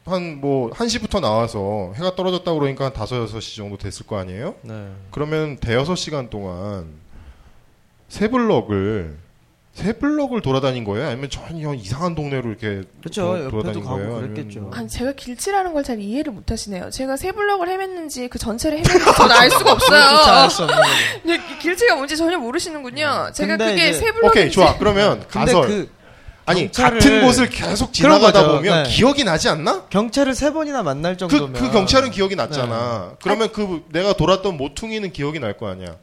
한 뭐 1시부터 나와서 해가 떨어졌다 그러니까 한 5, 6시 정도 됐을 거 아니에요? 네. 그러면 대여섯 시간 동안 세 블럭을 세 블럭을 돌아다닌 거예요? 아니면 전혀 이상한 동네로 이렇게 그렇죠. 도- 돌아다닌 거예요? 그랬겠죠. 아니 제가 길치라는 걸 잘 이해를 못 하시네요 제가 세 블럭을 헤맸는지 그 전체를 헤맸는지 저는 알 수가 없어요 길치가 뭔지 전혀 모르시는군요 제가 근데 그게 세 블럭인지 오케이 좋아 그러면 근데 가설 그 아니 같은 곳을 계속 지나가다. 보면 네. 기억이 나지 않나? 경찰을 세 번이나 만날 그, 정도면 그 경찰은 기억이 났잖아. 네. 그러면 그 내가 돌았던 모퉁이는 기억이 날 거 아니야.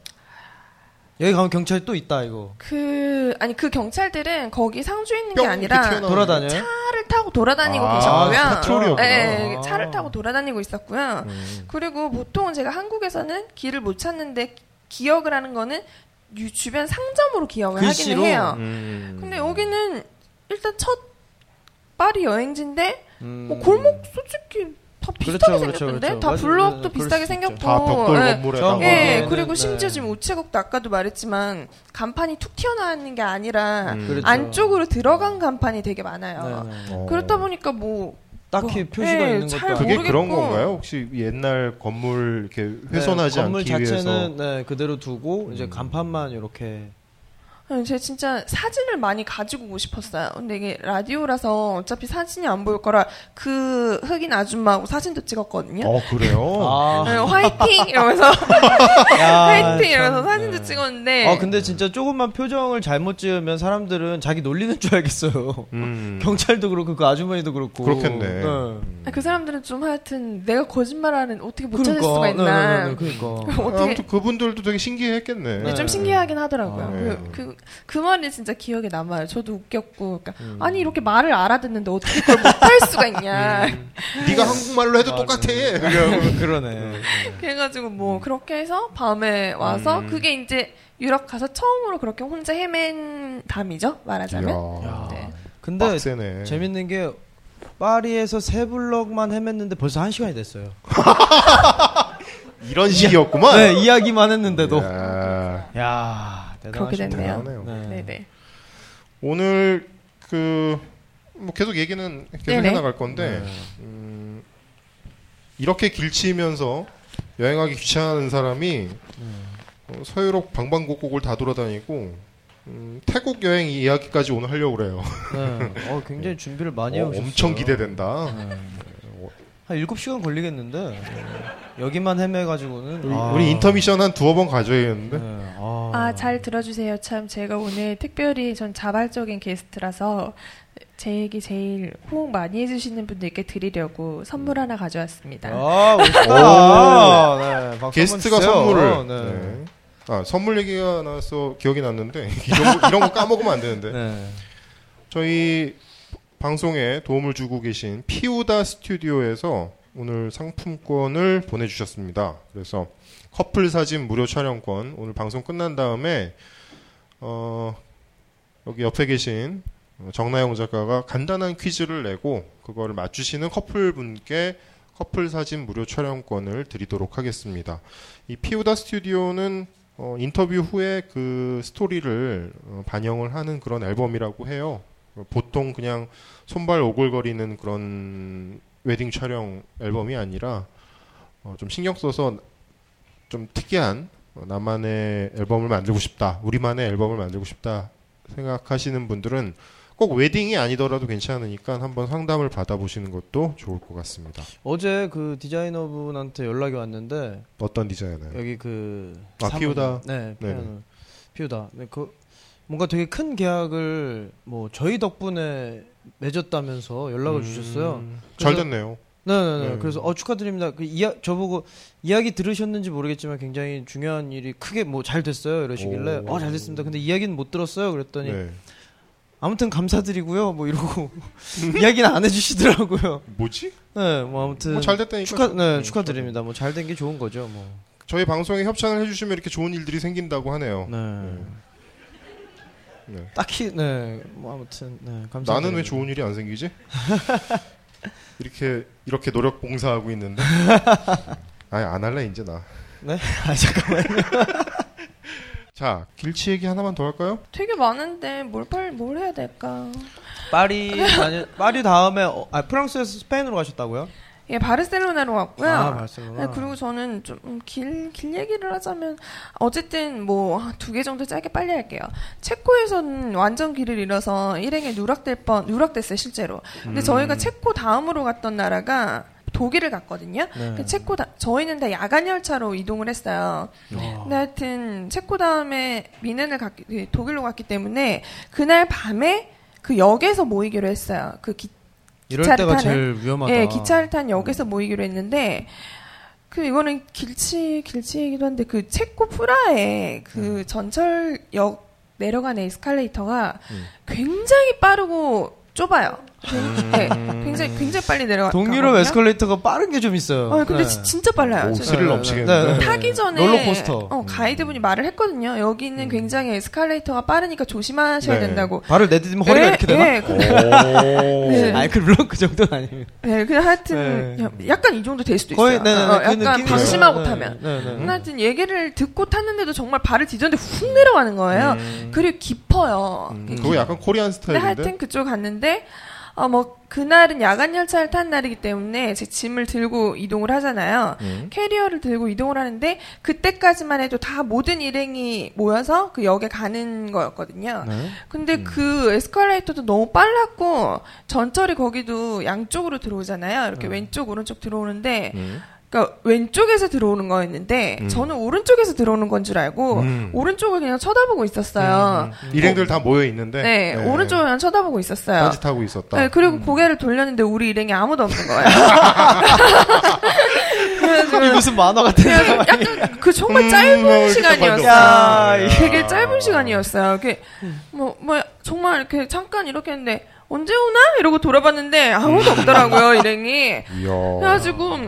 여기 가면 경찰 또 있다 이거. 그 아니 그 경찰들은 거기 상주에 있는 게뿅 아니라 돌아다녀요? 차를 타고 돌아다니고 아, 계셨고요. 파트롤이었구나. 네, 아. 차를 타고 돌아다니고 있었고요. 음. 그리고 보통은 제가 한국에서는 길을 못 찾는데 기억을 하는 거는 유- 주변 상점으로 기억을 글씨로? 하기는 해요. 음. 근데 여기는 일단 첫 파리 여행지인데 음. 뭐 골목 솔직히 다 비슷하게 그렇죠, 그렇죠, 생겼던데 그렇죠. 다 그럴 비슷하게. 생겼고 다 벽돌 예. 건물에다가 저- 예, 네, 그리고 네, 심지어 네. 지금 우체국도 아까도 말했지만 간판이 툭 튀어나오는 게 아니라 음. 그렇죠. 안쪽으로 들어간 간판이 되게 많아요. 네, 네. 어. 그렇다 보니까 뭐 딱히 뭐, 표시가 예, 있는 것도 잘 아니고. 그게 모르겠고. 그런 건가요? 혹시 옛날 건물 이렇게 훼손하지 네, 건물 않기 자체는 위해서 네, 그대로 두고 이제 음. 간판만 이렇게 제가 진짜 사진을 많이 가지고 오고 싶었어요. 근데 이게 라디오라서 어차피 사진이 안 보일 거라 그 흑인 아줌마하고 사진도 찍었거든요. 어 그래요? 아, 네, 화이팅 이러면서 야, 화이팅 이러면서 참, 사진도 네. 찍었는데 아 근데 진짜 조금만 표정을 잘못 지으면 사람들은 자기 놀리는 줄 알겠어요. 음. 경찰도 그렇고 그 아주머니도 그렇고. 그렇겠네. 네. 음. 아, 그 사람들은 좀 하여튼 내가 거짓말하는 어떻게 못 찾을 그러니까, 수가 있나 네, 네, 네, 그러니까. 어떻게 아무튼 그분들도 되게 신기했겠네. 네. 좀 신기하긴 하더라고요. 아, 네. 그, 그, 그 말이 진짜 기억에 남아요. 저도 웃겼고. 그러니까 음. 아니, 이렇게 말을 알아듣는데 어떻게 그걸 못할 수가 있냐. 네가 한국말로 해도 맞아. 똑같아. 그러- 그러네. 그래가지고 뭐, 그렇게 해서 밤에 와서, 음. 그게 이제 유럽 가서 처음으로 그렇게 혼자 헤맨 담이죠? 말하자면. 이야, 네. 근데 빡세네. 재밌는 게 파리에서 세 블럭만 헤맸는데 벌써 한 시간이 됐어요. 이런 식이었구만. 네, 이야기만 했는데도. 이야, 야, 그렇게. 됐네요. 네. 네네. 오늘 그 뭐 계속 얘기는 계속. 해나갈 건데 네. 음, 이렇게 길치면서 여행하기 귀찮은 사람이 어, 서유럽 방방곡곡을 다 돌아다니고 음, 태국 여행 이야기까지 오늘 하려고 그래요. 네. 어, 굉장히 준비를 많이 어, 해오셨어요. 엄청 기대된다. 네. 한 7시간 걸리겠는데 여기만 헤매가지고는 우리, 아. 우리 인터미션 한 두어 번 가져야겠는데. 네. 아, 아, 잘 들어주세요. 참, 제가 오늘 특별히 전 자발적인 게스트라서 제 얘기 제일 호응 많이 해주시는 분들께 드리려고 선물 하나 가져왔습니다. 아, 멋있다. 네, 게스트가 주세요. 선물을. 네. 네. 아 선물 얘기가 나서 기억이 났는데 이런 거, 이런 거 까먹으면 안 되는데. 네. 저희 방송에 도움을 주고 계신 피우다 스튜디오에서 오늘 상품권을 보내주셨습니다. 그래서 커플 사진 무료 촬영권 오늘 방송 끝난 다음에 어, 여기 옆에 계신 정나영 작가가 간단한 퀴즈를 내고 그거를 맞추시는 커플 분께 커플 사진 무료 촬영권을 드리도록 하겠습니다. 이 피우다 스튜디오는 어, 인터뷰 후에 그 스토리를 어, 반영을 하는 그런 앨범이라고 해요. 보통 그냥 손발 오글거리는 그런 웨딩 촬영 앨범이 아니라 어, 좀 신경 써서 좀 특이한 어, 나만의 앨범을 만들고 싶다, 우리만의 앨범을 만들고 싶다 생각하시는 분들은 꼭 웨딩이 아니더라도 괜찮으니까 한번 상담을 받아보시는 것도 좋을 것 같습니다. 어제 그 디자이너분한테 연락이 왔는데 어떤 디자이너요? 여기 그 아, 피우다? 네. 피우다. 네, 그 뭔가 되게 큰 계약을 뭐 저희 덕분에 맺었다면서 연락을 주셨어요. 음, 잘 그래서- 됐네요. 네네네. 네. 그래서 어 축하드립니다. 그 이야 저보고 이야기 들으셨는지 모르겠지만 굉장히 중요한 일이 크게 뭐 잘 됐어요 이러시길래 오. 어잘 됐습니다. 근데 이야기는 못 들었어요. 그랬더니 네. 아무튼 감사드리고요. 뭐 이러고 이야기는 안 해주시더라고요. 뭐지? 네, 뭐 아무튼 뭐 잘 됐다니까. 축하 네 음, 축하드립니다. 뭐 잘 된 게 좋은 거죠. 뭐. 저희 방송에 협찬을 해주시면 이렇게 좋은 일들이 생긴다고 하네요. 네. 네. 딱히 네뭐 아무튼 네 감사합니다. 나는 왜 좋은 일이 안 생기지? 이렇게 이렇게 노력 봉사하고 있는데. 아예 안 할래 이제 나. 아 잠깐만. 자 길치 얘기 하나만 더 할까요? 되게 많은데 뭘 빨리 뭘 해야 될까? 파리 다녀 파리 다음에 어, 아 프랑스에서 스페인으로 가셨다고요? 예, 바르셀로나로 왔고요. 아 바르셀로나. 네, 그리고 저는 좀 길 길 얘기를 하자면 어쨌든 뭐 두 개 정도 짧게 빨리 할게요. 체코에서는 완전 길을 잃어서 일행에 누락될 뻔 누락됐어요 실제로. 근데 음. 저희가 체코 다음으로 갔던 나라가 독일을 갔거든요. 네. 그 체코 다, 저희는 다 야간 열차로 이동을 했어요. 어. 근데 하여튼 체코 다음에 미넨을 갔기 그 독일로 갔기 때문에 그날 밤에 그 역에서 모이기로 했어요. 그 기, 이럴 기차를 때가 타는- 제일 위험하다. 예, 기차를 탄 역에서 모이기로 했는데 그 이거는 길치 길치이기도 한데 그 체코 프라에 그 전철역 내려가는 에스컬레이터가 음. 굉장히 빠르고 좁아요. 네, 굉장히 굉장히 빨리 내려가. 동유럽 에스컬레이터가 빠른 게 좀 있어요. 어, 근데 네. 지- 진짜 빨라요. 오, 저- 스릴 네, 넘치겠는데. 네, 네. 타기 전에 롤러코스터. 어, 가이드분이 말을 했거든요. 여기는 음. 굉장히 에스컬레이터가 빠르니까 조심하셔야 네. 된다고. 발을 내디디면 허리가 예, 이렇게 되나? 예, 근데, 오. 네. 아니 그 물론 그 정도는 아닙니다. 네, 그냥 하여튼 네. 약간 이 정도 될 수도 거의 있어요. 네네 어, 그 약간 방심하고. 타면. 네, 네, 네. 하여튼 얘기를 듣고 탔는데도 정말 발을 디뎠는데 훅 내려가는 거예요. 그리고 깊어요. 음, 그거 약간 코리안 스타일인데. 하여튼 그쪽 갔는데 어 뭐 그날은 야간 열차를 탄 날이기 때문에 제 짐을 들고 이동을 하잖아요. 음. 캐리어를 들고 이동을 하는데 그때까지만 해도 다 모든 일행이 모여서 그 역에 가는 거였거든요. 네. 근데 음. 그 에스컬레이터도 너무 빨랐고 전철이 거기도 양쪽으로 들어오잖아요. 이렇게 왼쪽 오른쪽 들어오는데 음. 그러니까 왼쪽에서 들어오는 거였는데 음. 저는 오른쪽에서 들어오는 건 줄 알고 음. 오른쪽을 그냥 쳐다보고 있었어요. 일행들 다 모여 있는데. 네, 오른쪽을 그냥 쳐다보고 있었어요. 딴짓하고 있었다. 네, 그리고 고개를 돌렸는데 우리 일행이 아무도 없는 거예요. 이 무슨 만화 같은 약간 그 정말 음, 짧은 어, 이렇게 시간이었어요. 되게 짧은 시간이었어요. 그게 뭐, 뭐 정말 이렇게 잠깐 이렇게 했는데 언제 오나 이러고 돌아봤는데 아무도 없더라고요 일행이. 이야. 그래가지고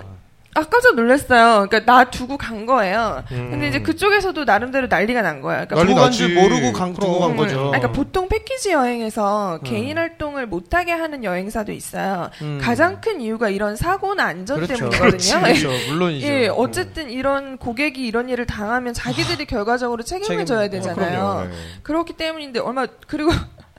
아 깜짝 놀랐어요. 그러니까 나 두고 간 거예요. 근데 이제 그쪽에서도 나름대로 난리가 난 거예요. 그러니까 난리. 간줄 모르고 강- 두고 간. 거죠. 아니, 그러니까 보통 패키지 여행에서 개인 활동을 못하게 하는 여행사도 있어요. 음. 가장 큰 이유가 이런 사고나 안전 그렇죠. 때문이거든요. 그렇죠. 물론이죠. 예, 어쨌든 이런 고객이 이런 일을 당하면 자기들이 결과적으로 책임을 책임- 져야 어, 되잖아요. 네. 그렇기 때문인데 얼마 그리고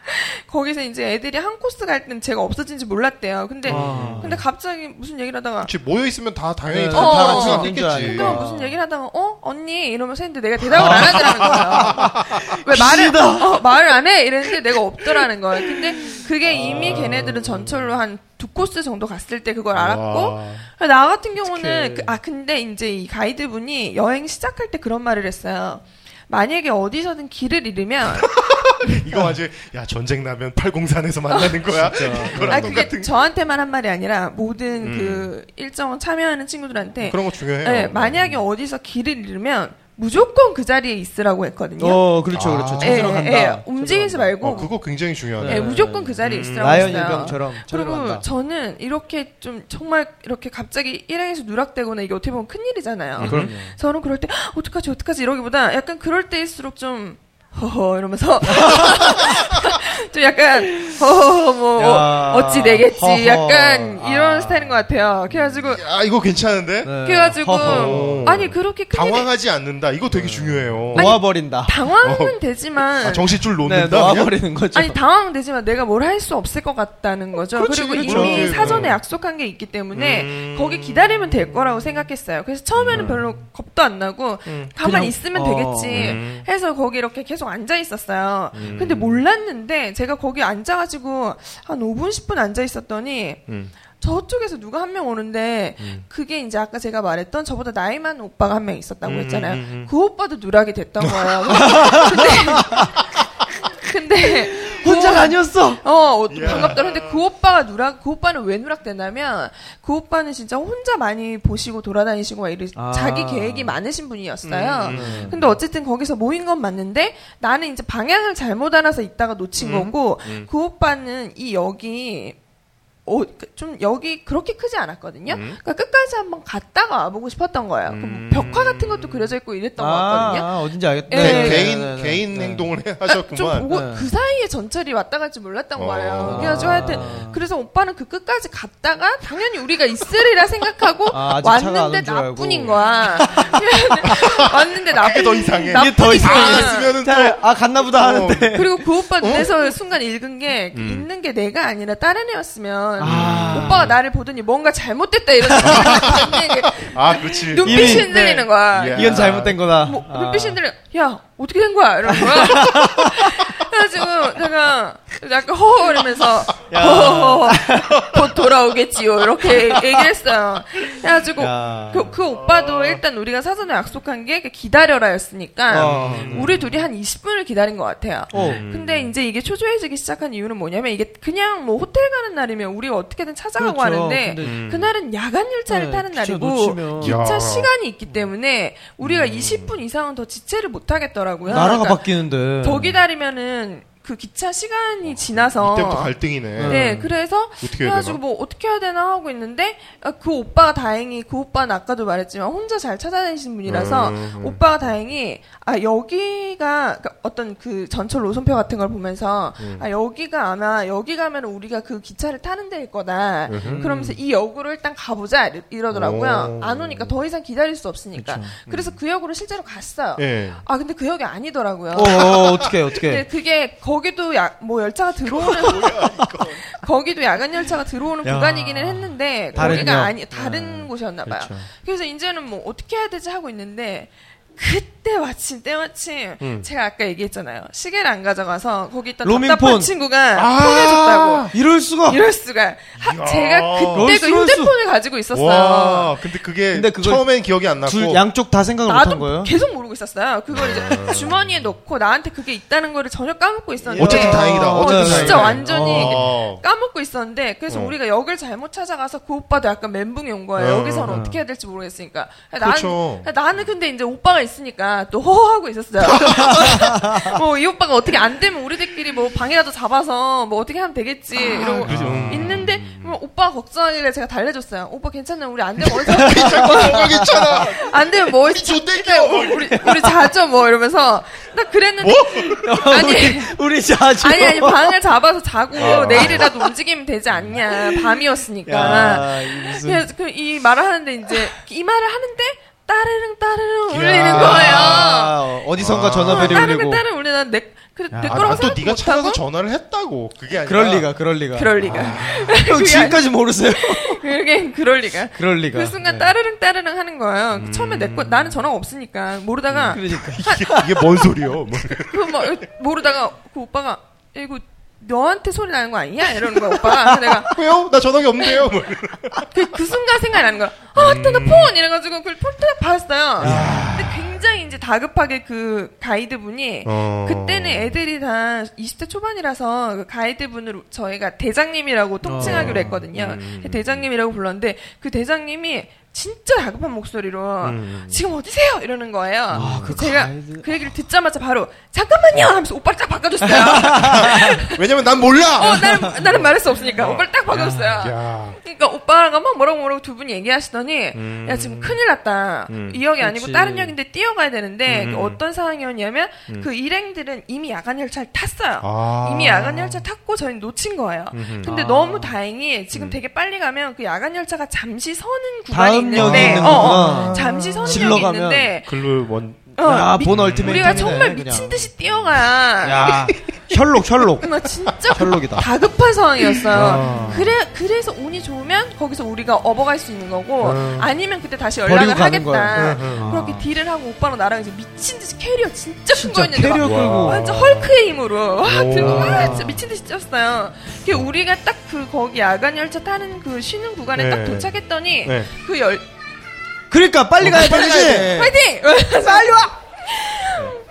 거기서 이제 애들이 한 코스 갈 때는 제가 없어진지 몰랐대요. 근데 아. 근데 갑자기 무슨 얘기를 하다가 그렇지 모여 있으면 다 당연히 네, 다 어, 다 어, 같이 어. 있는 줄또 아. 무슨 얘기를 하다가 어 언니 이러면서 했는데 내가 대답을 안 하더라는 거예요. 왜 말을 어, 말을 안 해? 이랬는데 내가 없더라는 거예요. 근데 그게 이미 걔네들은 전철로 한 두 코스 정도 갔을 때 그걸 알았고 와. 나 같은 경우는. 그- 아 근데 이제 이 가이드분이 여행 시작할 때 그런 말을 했어요. 만약에 어디서든 길을 잃으면 이거 아주 야 전쟁 나면 팔공산에서 만나는 거야. 아 그게 똑같은 저한테만 한 말이 아니라 모든 음. 그 일정 참여하는 친구들한테 그런 거 중요해요. 네, 만약에 어디서 길을 잃으면 무조건 그 자리에 있으라고 했거든요. 어, 그렇죠, 아. 그렇죠. 예, 찾으러 간다. 예, 움직이지 말고 어, 그거 굉장히 중요하네. 예, 네. 무조건 그 자리에 음. 있으라고 라이언 했어요. 일병처럼 그리고 간다. 저는 이렇게 좀 정말 이렇게 갑자기 일행에서 누락되거나 이게 어떻게 보면 큰 일이잖아요. 그럼요. 저는 그럴 때 "헉, 어떡하지 어떡하지 이러기보다 약간 그럴 때일수록 좀 허허 이러면서 좀 약간 어뭐 야. 어찌 되겠지 허허. 약간 이런 아. 스타일인 것 같아요. 그래가지고 아 이거 괜찮은데? 네. 그래가지고 허허. 아니 그렇게 크게 당황하지 않는다. 이거 되게 중요해요. 놓아버린다. 당황은 되지만 아, 정신줄 네, 놓는다. 그냥? 놓아버리는 거죠. 아니 당황되지만 내가 뭘 할 수 없을 것 같다는 거죠. 그렇지, 그리고 그렇죠. 이미 네. 사전에 약속한 게 있기 때문에 음. 거기 기다리면 될 거라고 생각했어요. 그래서 처음에는 별로 겁도 안 나고 음. 가만 히 있으면 어, 되겠지 음. 해서 거기 이렇게 계속 앉아 있었어요. 음. 근데 몰랐는데 제가 거기 앉아가지고 한 5분 10분 앉아 있었더니 음. 저쪽에서 누가 한 명 오는데 그게 이제 아까 제가 말했던 저보다 나이 많은 오빠가 한 명 있었다고 음, 했잖아요. 음, 음. 그 오빠도 누락이 됐던 거예요. 근데 근데 혼자가 아니었어. 어, 어, 이야. 반갑더라. 근데 그 오빠가 누락, 그 오빠는 왜 누락됐냐면, 그 오빠는 진짜 혼자 많이 보시고 돌아다니시고 막 이러, 아. 자기 계획이 많으신 분이었어요. 음, 음. 근데 어쨌든 거기서 모인 건 맞는데, 나는 이제 방향을 잘못 알아서 있다가 놓친 음. 거고, 음. 그 오빠는 이 여기, 어, 그좀 여기 그렇게 크지 않았거든요. 음. 그러니까 끝까지 한번 갔다가 와보고 싶었던 거예요. 그 음. 벽화 같은 것도 그려져 있고 이랬던 것 같거든요. 아, 어딘지 알겠다. 예, 개- 네, 개인 네, 네, 개인 네. 행동을 해좀 하셨구만. 보고 네. 그 사이에 전철이 왔다 갈지 몰랐던 어. 거예요. 그래가지고 하여튼 그래서 오빠는 그 끝까지 갔다가 당연히 우리가 있으리라 생각하고 아, 왔는데. 나뿐인 거야. 왔는데 나뿐. 더 이상해. 이게 더 이상해. 아, 잘, 아, 갔나보다 어. 하는데. 그리고 그 오빠 눈에서 순간 읽은 게 음. 있는 게 내가 아니라 다른 애였으면 아. 오빠가 나를 보더니 뭔가 잘못됐다 이런 아, 그렇지. 눈빛이 이미, 흔들리는 네. 거야. 예. 이건 잘못된 거다. 뭐, 아. 눈빛이 흔들려. 야, 어떻게 된 거야? 이러는 거야. 그래가지고, 제가 약간 허허 이러면서, 야. 허허허, 곧 돌아오겠지요. 이렇게 얘기를 했어요. 그래가지고, 야. 그, 그 오빠도 일단 우리가 사전에 약속한 게 기다려라 였으니까, 어. 우리 둘이 한 20분을 기다린 것 같아요. 어. 근데 이제 이게 초조해지기 시작한 이유는 뭐냐면 이게 그냥 뭐 호텔 가는 날이면 우리가 어떻게든 찾아가고 그렇죠. 하는데 근데- 그날은 야간 열차를 네, 타는 날이고 놓치면- 기차 야. 시간이 있기 때문에 우리가 20분 이상은 더 지체를 못 하겠더라고요. 나라가 그러니까 바뀌는데. 더 기다리면은 그 기차 시간이 지나서 이때부터 갈등이네. 네, 그래서 어떻게 해야 그래가지고 되나? 뭐 어떻게 해야 되나 하고 있는데 아, 그 오빠가 다행히 그 오빠는 아까도 말했지만 혼자 잘 찾아다니시는 분이라서 음, 음. 오빠가 다행히 아 여기가 그러니까 어떤 그 전철 노선표 같은 걸 보면서 음. 아 여기가 아마 여기 가면 우리가 그 기차를 타는 데일 거다. 음흠. 그러면서 이 역으로 일단 가보자 이러- 이러더라고요. 오. 안 오니까 더 이상 기다릴 수 없으니까. 그쵸. 그래서그 역으로 실제로 갔어요. 예. 아 근데 그 역이 아니더라고요. 어, 어, 어떻게, 어떻게. 근데 그게 거 기도 야, 뭐 열차가 들어오는 거기도 야간 열차가 들어오는 야. 구간이기는 했는데 다른 거기가 역. 아니 다른 곳이었나 봐요. 그렇죠. 그래서 이제는 뭐 어떻게 해야 되지 하고 있는데 그때 마침 때마침 음. 제가 아까 얘기했잖아요. 시계를 안 가져가서 거기 있던 로밍폰. 답답한 친구가 아. 통해줬다고. 이럴 수가. 이럴 수가. 하-. 제가 그때 그. 휴대폰을 가지고 있었어요. 와, 근데 그게 근데 처음엔 기억이 안 났고 둘, 양쪽 다 생각을 못한 나도 거예요? 계속 모르고 있었어요. 그걸 이제 주머니에 넣고 나한테 그게 있다는 거를 전혀 까먹고 있었는데. 어쨌든 다행이다. 어, 어쨌든 진짜 다행이다. 완전히 어. 까먹고 있었는데 그래서 어. 우리가 역을 잘못 찾아가서 그 오빠도 약간 멘붕이 온 거예요. 어, 여기서는 어. 어떻게 해야 될지 모르겠으니까. 그렇죠. 나는 근데 이제 오빠가 있으니까 또 허허하고 있었어요. 뭐 이 오빠가 어떻게 안 되면 우리들끼리 뭐 방이라도 잡아서 뭐 어떻게 하면 되겠지 이러고 그렇죠. 음. 있는데 뭐 오빠가 걱정하길래 제가 달래줬어요. 오빠 괜찮아 우리 안 되면 어디서 뭐가 괜찮아. 안 되면 뭐 존댓겨. 우리 우리 자죠 뭐 이러면서 나 그랬는데 아니 우리, 우리 자주. 아니 아니 방을 잡아서 자고 내일이라도 움직이면 되지 않냐 밤이었으니까 야, 무슨. 그래서 그 이 말을 하는데 이제 이 말을 하는데 따르릉 따르릉 야. 울리는 거예요 아, 어디선가 전화벨이 따르릉 울리고. 따르릉 울리는 내, 그, 거라고 아, 또 네가 찾아서 전화를 했다고. 그게 아니라 그럴 리가, 그럴 리가. 그럴 리가 형 지금까지 모르세요? 그게 그럴 리가 그럴 리가. 그 순간 네. 따르릉 따르릉 하는 거예요 처음에 내 거 나는 전화가 없으니까 모르다가 그러니까. 이게, 이게 뭔 소리요? 뭐. 그 뭐, 모르다가 그 오빠가 야, 이거 너한테 소리 나는 거 아니야? 이러는 거야 오빠가. 그래서 내가 왜요? 나 전화기 없는데요. 뭐. 그, 그 순간 생각이 나는 거야. 아 맞다 나 폰! 이래가지고 그걸 폰딱 받았어요. 근데 굉장히 이제 다급하게 그 가이드분이 어. 그때는 애들이 다 20대 초반이라서 그 가이드분을 저희가 대장님이라고 통칭하기로 어. 했거든요. 음. 대장님이라고 불렀는데 그 대장님이 진짜 다급한 목소리로 음. 지금 어디세요? 이러는 거예요. 아, 그 제가 가이드- 그 얘기를 듣자마자 바로 잠깐만요 하면서 오빠를 딱 바꿔줬어요. 왜냐면 난 몰라. 어, 나는, 나는 말할 수 없으니까 오빠를 딱 바꿔줬어요. 야. 그러니까 오빠가 막 뭐라고 뭐라고 두 분이 얘기하시더니 음. 야 지금 큰일 났다. 음. 이 역이 아니고 그렇지. 다른 역인데 뛰어가야 되는데 음. 그 어떤 상황이었냐면 그 일행들은 이미 야간 열차를 탔어요. 아. 이미 야간 열차 탔고 저희는 놓친 거예요. 근데 아. 너무 다행히 지금 음. 되게 빨리 가면 그 야간 열차가 잠시 서는 구간이 있는데 역이 있는 어, 어, 거구나. 잠시 가면 있는데 글로 원. 어, 야, 미- 본 얼티메이텀. 우리가 정말 미친 듯이 뛰어가야 야, 셜록, 셜록. 나 진짜 셜록이다. 다급한 상황이었어요. 아. 그래 그래서 운이 좋으면 거기서 우리가 업어갈 수 있는 거고 음. 아니면 그때 다시 연락을 하겠다. 음, 음. 그렇게 deal을 하고 오빠랑 나랑 이제 미친 듯이 캐리어 진짜 큰 거였는데 캐리어 막 끌고. 완전 헐크의 힘으로 와, 오. 들고 진짜 미친 듯이 뛰었어요. 그 우리가 딱 그 거기 야간 열차 타는 그 쉬는 구간에 네. 딱 도착했더니 네. 그 열 그러니까 빨리 가야 빨리 되지. 가야 돼. 파이팅! 빨리 와!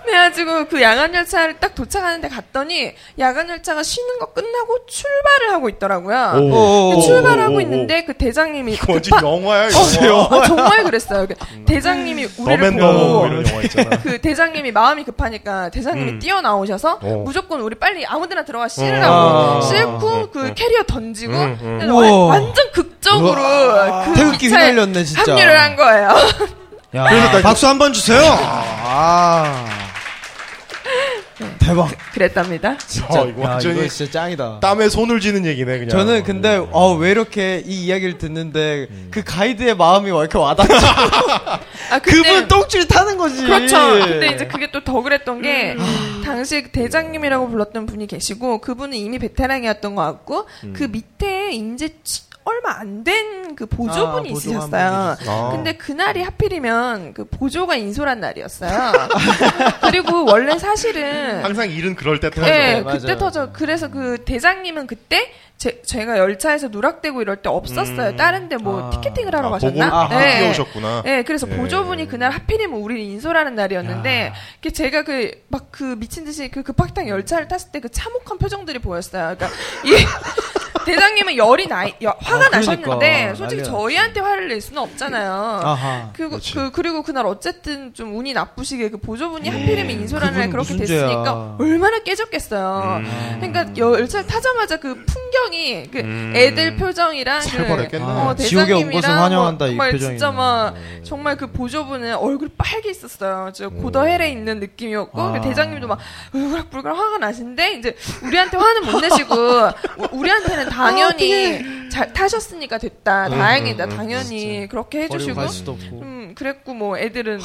그래가지고 그 야간 열차를 딱 도착하는데 갔더니 야간 열차가 쉬는 거 끝나고 출발을 하고 있더라고요. 오. 오, 그 오, 출발하고 있는데 그 대장님이 이거 급하- 영화야, 어, 영화. 아, 정말 그랬어요. 그 대장님이 우리를 너맨 너머 보고 이런 영화 있잖아. 그 대장님이 마음이 급하니까 대장님이 음. 뛰어 나오셔서 어. 무조건 우리 빨리 아무데나 들어가 씌르라고 아. 싣고 음, 그 음. 캐리어 던지고 음, 음. 완전 극적으로 그 태극기 휘날렸네, 진짜. 합류를 한 거예요. 야, 그래서 나 박수 한 번 주세요. 아. 대박. 그랬답니다. 진짜, 어, 이거 야, 완전히 이거 진짜 짱이다. 땀에 손을 쥐는 얘기네, 그냥. 저는 근데 어, 왜 이렇게 이 이야기를 듣는데 그 가이드의 마음이 왜 이렇게 와닿지? 아, 그분 똥줄 타는 거지. 그렇죠. 근데 이제 그게 또 더 그랬던 게 당시 대장님이라고 불렀던 분이 계시고 그분은 이미 베테랑이었던 것 같고 그 밑에 이제 치- 얼마 안 된 그 보조분이 아, 있으셨어요. 아. 근데 그날이 하필이면 그 보조가 인솔한 날이었어요. 그리고 원래 사실은 항상 일은 그럴 때 터져. 네, 맞아요. 그때 터져. 그래서 그 대장님은 그때 제, 제가 열차에서 누락되고 이럴 때 없었어요. 음. 다른데 뭐 아. 티켓팅을 하러 아, 가셨나? 보고 아하. 뛰어오셨구나. 네, 그래서 네. 보조분이 그날 하필이면 우리를 인솔하는 날이었는데, 그 제가 그, 막그 미친 듯이 그 급박탕 열차를 탔을 때 그 참혹한 표정들이 보였어요. 그러니까, 이, 대장님은 열이 나, 여- 화가 어, 그러니까. 나셨는데, 솔직히 난리 저희한테 화를 낼 수는 없잖아요. 아하. 그리고. 그, 그리고 그날 어쨌든 좀 운이 나쁘시게 그 보조분이 하필이면 인솔하는 날 그분 그렇게 무슨 죄야. 됐으니까 얼마나 깨졌겠어요. 음. 그러니까 열차를 타자마자 그 풍경이 그 음. 애들 표정이랑 그. 어, 대장님이랑 환영한다, 뭐이 정말. 진짜 막 정말 그 보조분은 얼굴 빨개 있었어요. 저 고더헬에 있는 느낌이었고 아. 그 대장님도 막 울그락불그락 화가 나신데 이제 우리한테 화는 못 내시고 우- 우리한테는 당연히 잘 타셨으니까 됐다. 다행이다. 음, 음, 당연히 그렇게 해주시고 갈 수도 없고. 음 그랬고 뭐 애들은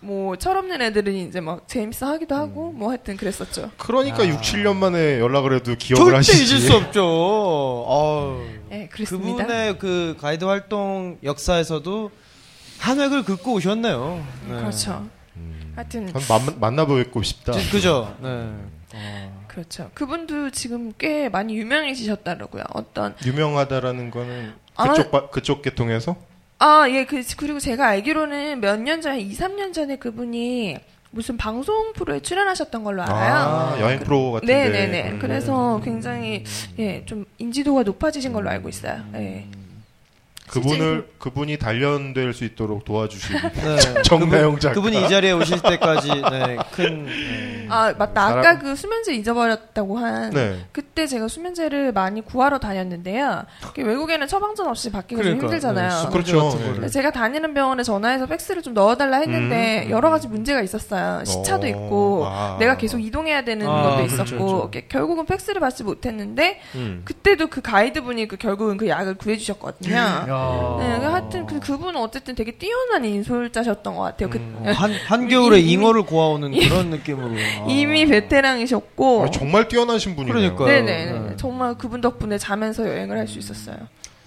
뭐 철없는 애들은 이제 막 재밌어 하기도 하고 뭐 하여튼 그랬었죠. 그러니까 야. 6, 7년 만에 연락을 해도 기억을 절대 하시지. 잊을 수 없죠. 네, 그렇습니다. 그분의 그 가이드 활동 역사에서도 한 획을 긋고 오셨네요. 네. 그렇죠. 하여튼 한번 만, 나뵙고 싶다. 지- 그죠? 네. 어. 그렇죠. 그분도 지금 꽤 많이 유명해지셨더라고요. 어떤 유명하다라는 거는 아마- 그쪽 바- 그쪽 계통에서 아, 예, 그, 그리고 제가 알기로는 몇 년 전에, 2, 3년 전에 그분이 무슨 방송 프로에 출연하셨던 걸로 알아요. 아, 여행 프로 같은데. 네네네. 음. 그래서 굉장히, 예, 좀 인지도가 높아지신 걸로 알고 있어요. 예. 그분을 그분이 단련될 수 있도록 도와주시고 네. 정나영 작가. 그분이 이 자리에 오실 때까지 네, 큰 네. 아, 맞다. 아까 사람- 그 수면제 잊어버렸다고 한. 네. 그때 제가 수면제를 많이 구하러 다녔는데요. 그 외국에는 처방전 없이 받기가 좀 그러니까, 힘들잖아요. 네, 그렇죠. 네. 제가 다니는 병원에 전화해서 팩스를 좀 넣어달라 했는데 음, 음, 여러 가지 문제가 있었어요. 시차도 어, 있고 아. 내가 계속 이동해야 되는 아, 것도 그렇죠, 있었고 그렇죠. 이렇게 결국은 팩스를 받지 못했는데 음. 그때도 그 가이드분이 그 결국은 그 약을 구해주셨거든요. 야. 네, 그 하여튼 그 그분은 어쨌든 되게 뛰어난 인솔자셨던 것 같아요. 그 음, 한 한겨울에 이미- 잉어를 고아오는 그런 느낌으로 아. 이미 베테랑이셨고 아, 정말 뛰어나신 분이네요. 그러니까요. 네네 네. 정말 그분 덕분에 자면서 여행을 할 수 있었어요.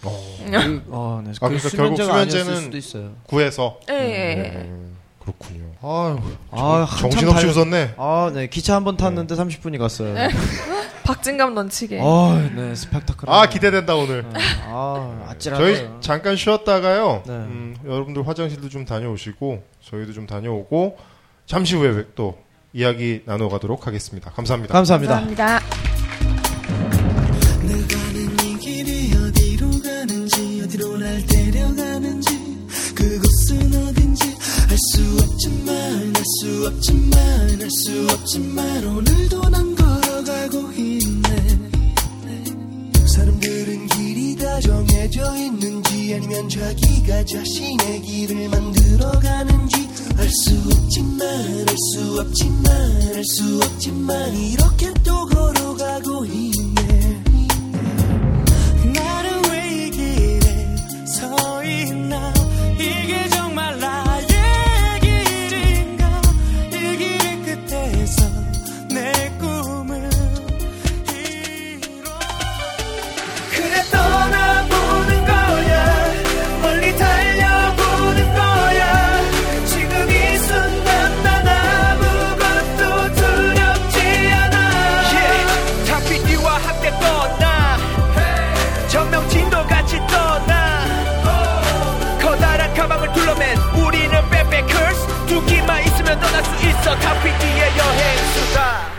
어, 그, 아, 네. 아, 그 그러니까 결국 수면제는 수도 있어요. 구해서. 예, 예, 예. 음, 그렇군요. 아유, 아, 정, 정신없이 달- 웃었네. 아, 네. 기차 한 번 탔는데 30분이 갔어요. 네. 박진감 넘치게. 아, 네. 스펙타클. 아 기대된다 오늘. 아, 아찔하고요. 저희 잠깐 쉬었다가요. 네. 음, 여러분들 화장실도 좀 다녀오시고 저희도 좀 다녀오고 잠시 후에 또 이야기 나눠가도록 하겠습니다. 감사합니다. 감사합니다. 감사합니다. 없지만 알 수 없지만 알 수 없지만 오늘도 난 걸어가고 있네. 사람들은 길이 다 정해져 있는지 아니면 자기가 자신의 길을 만들어가는지 알 수 없지만 알 수 없지만 알 수 없지만 이렇게 또 걸어가고 있네. 나는 수 있어. 탑피디의 여행수다.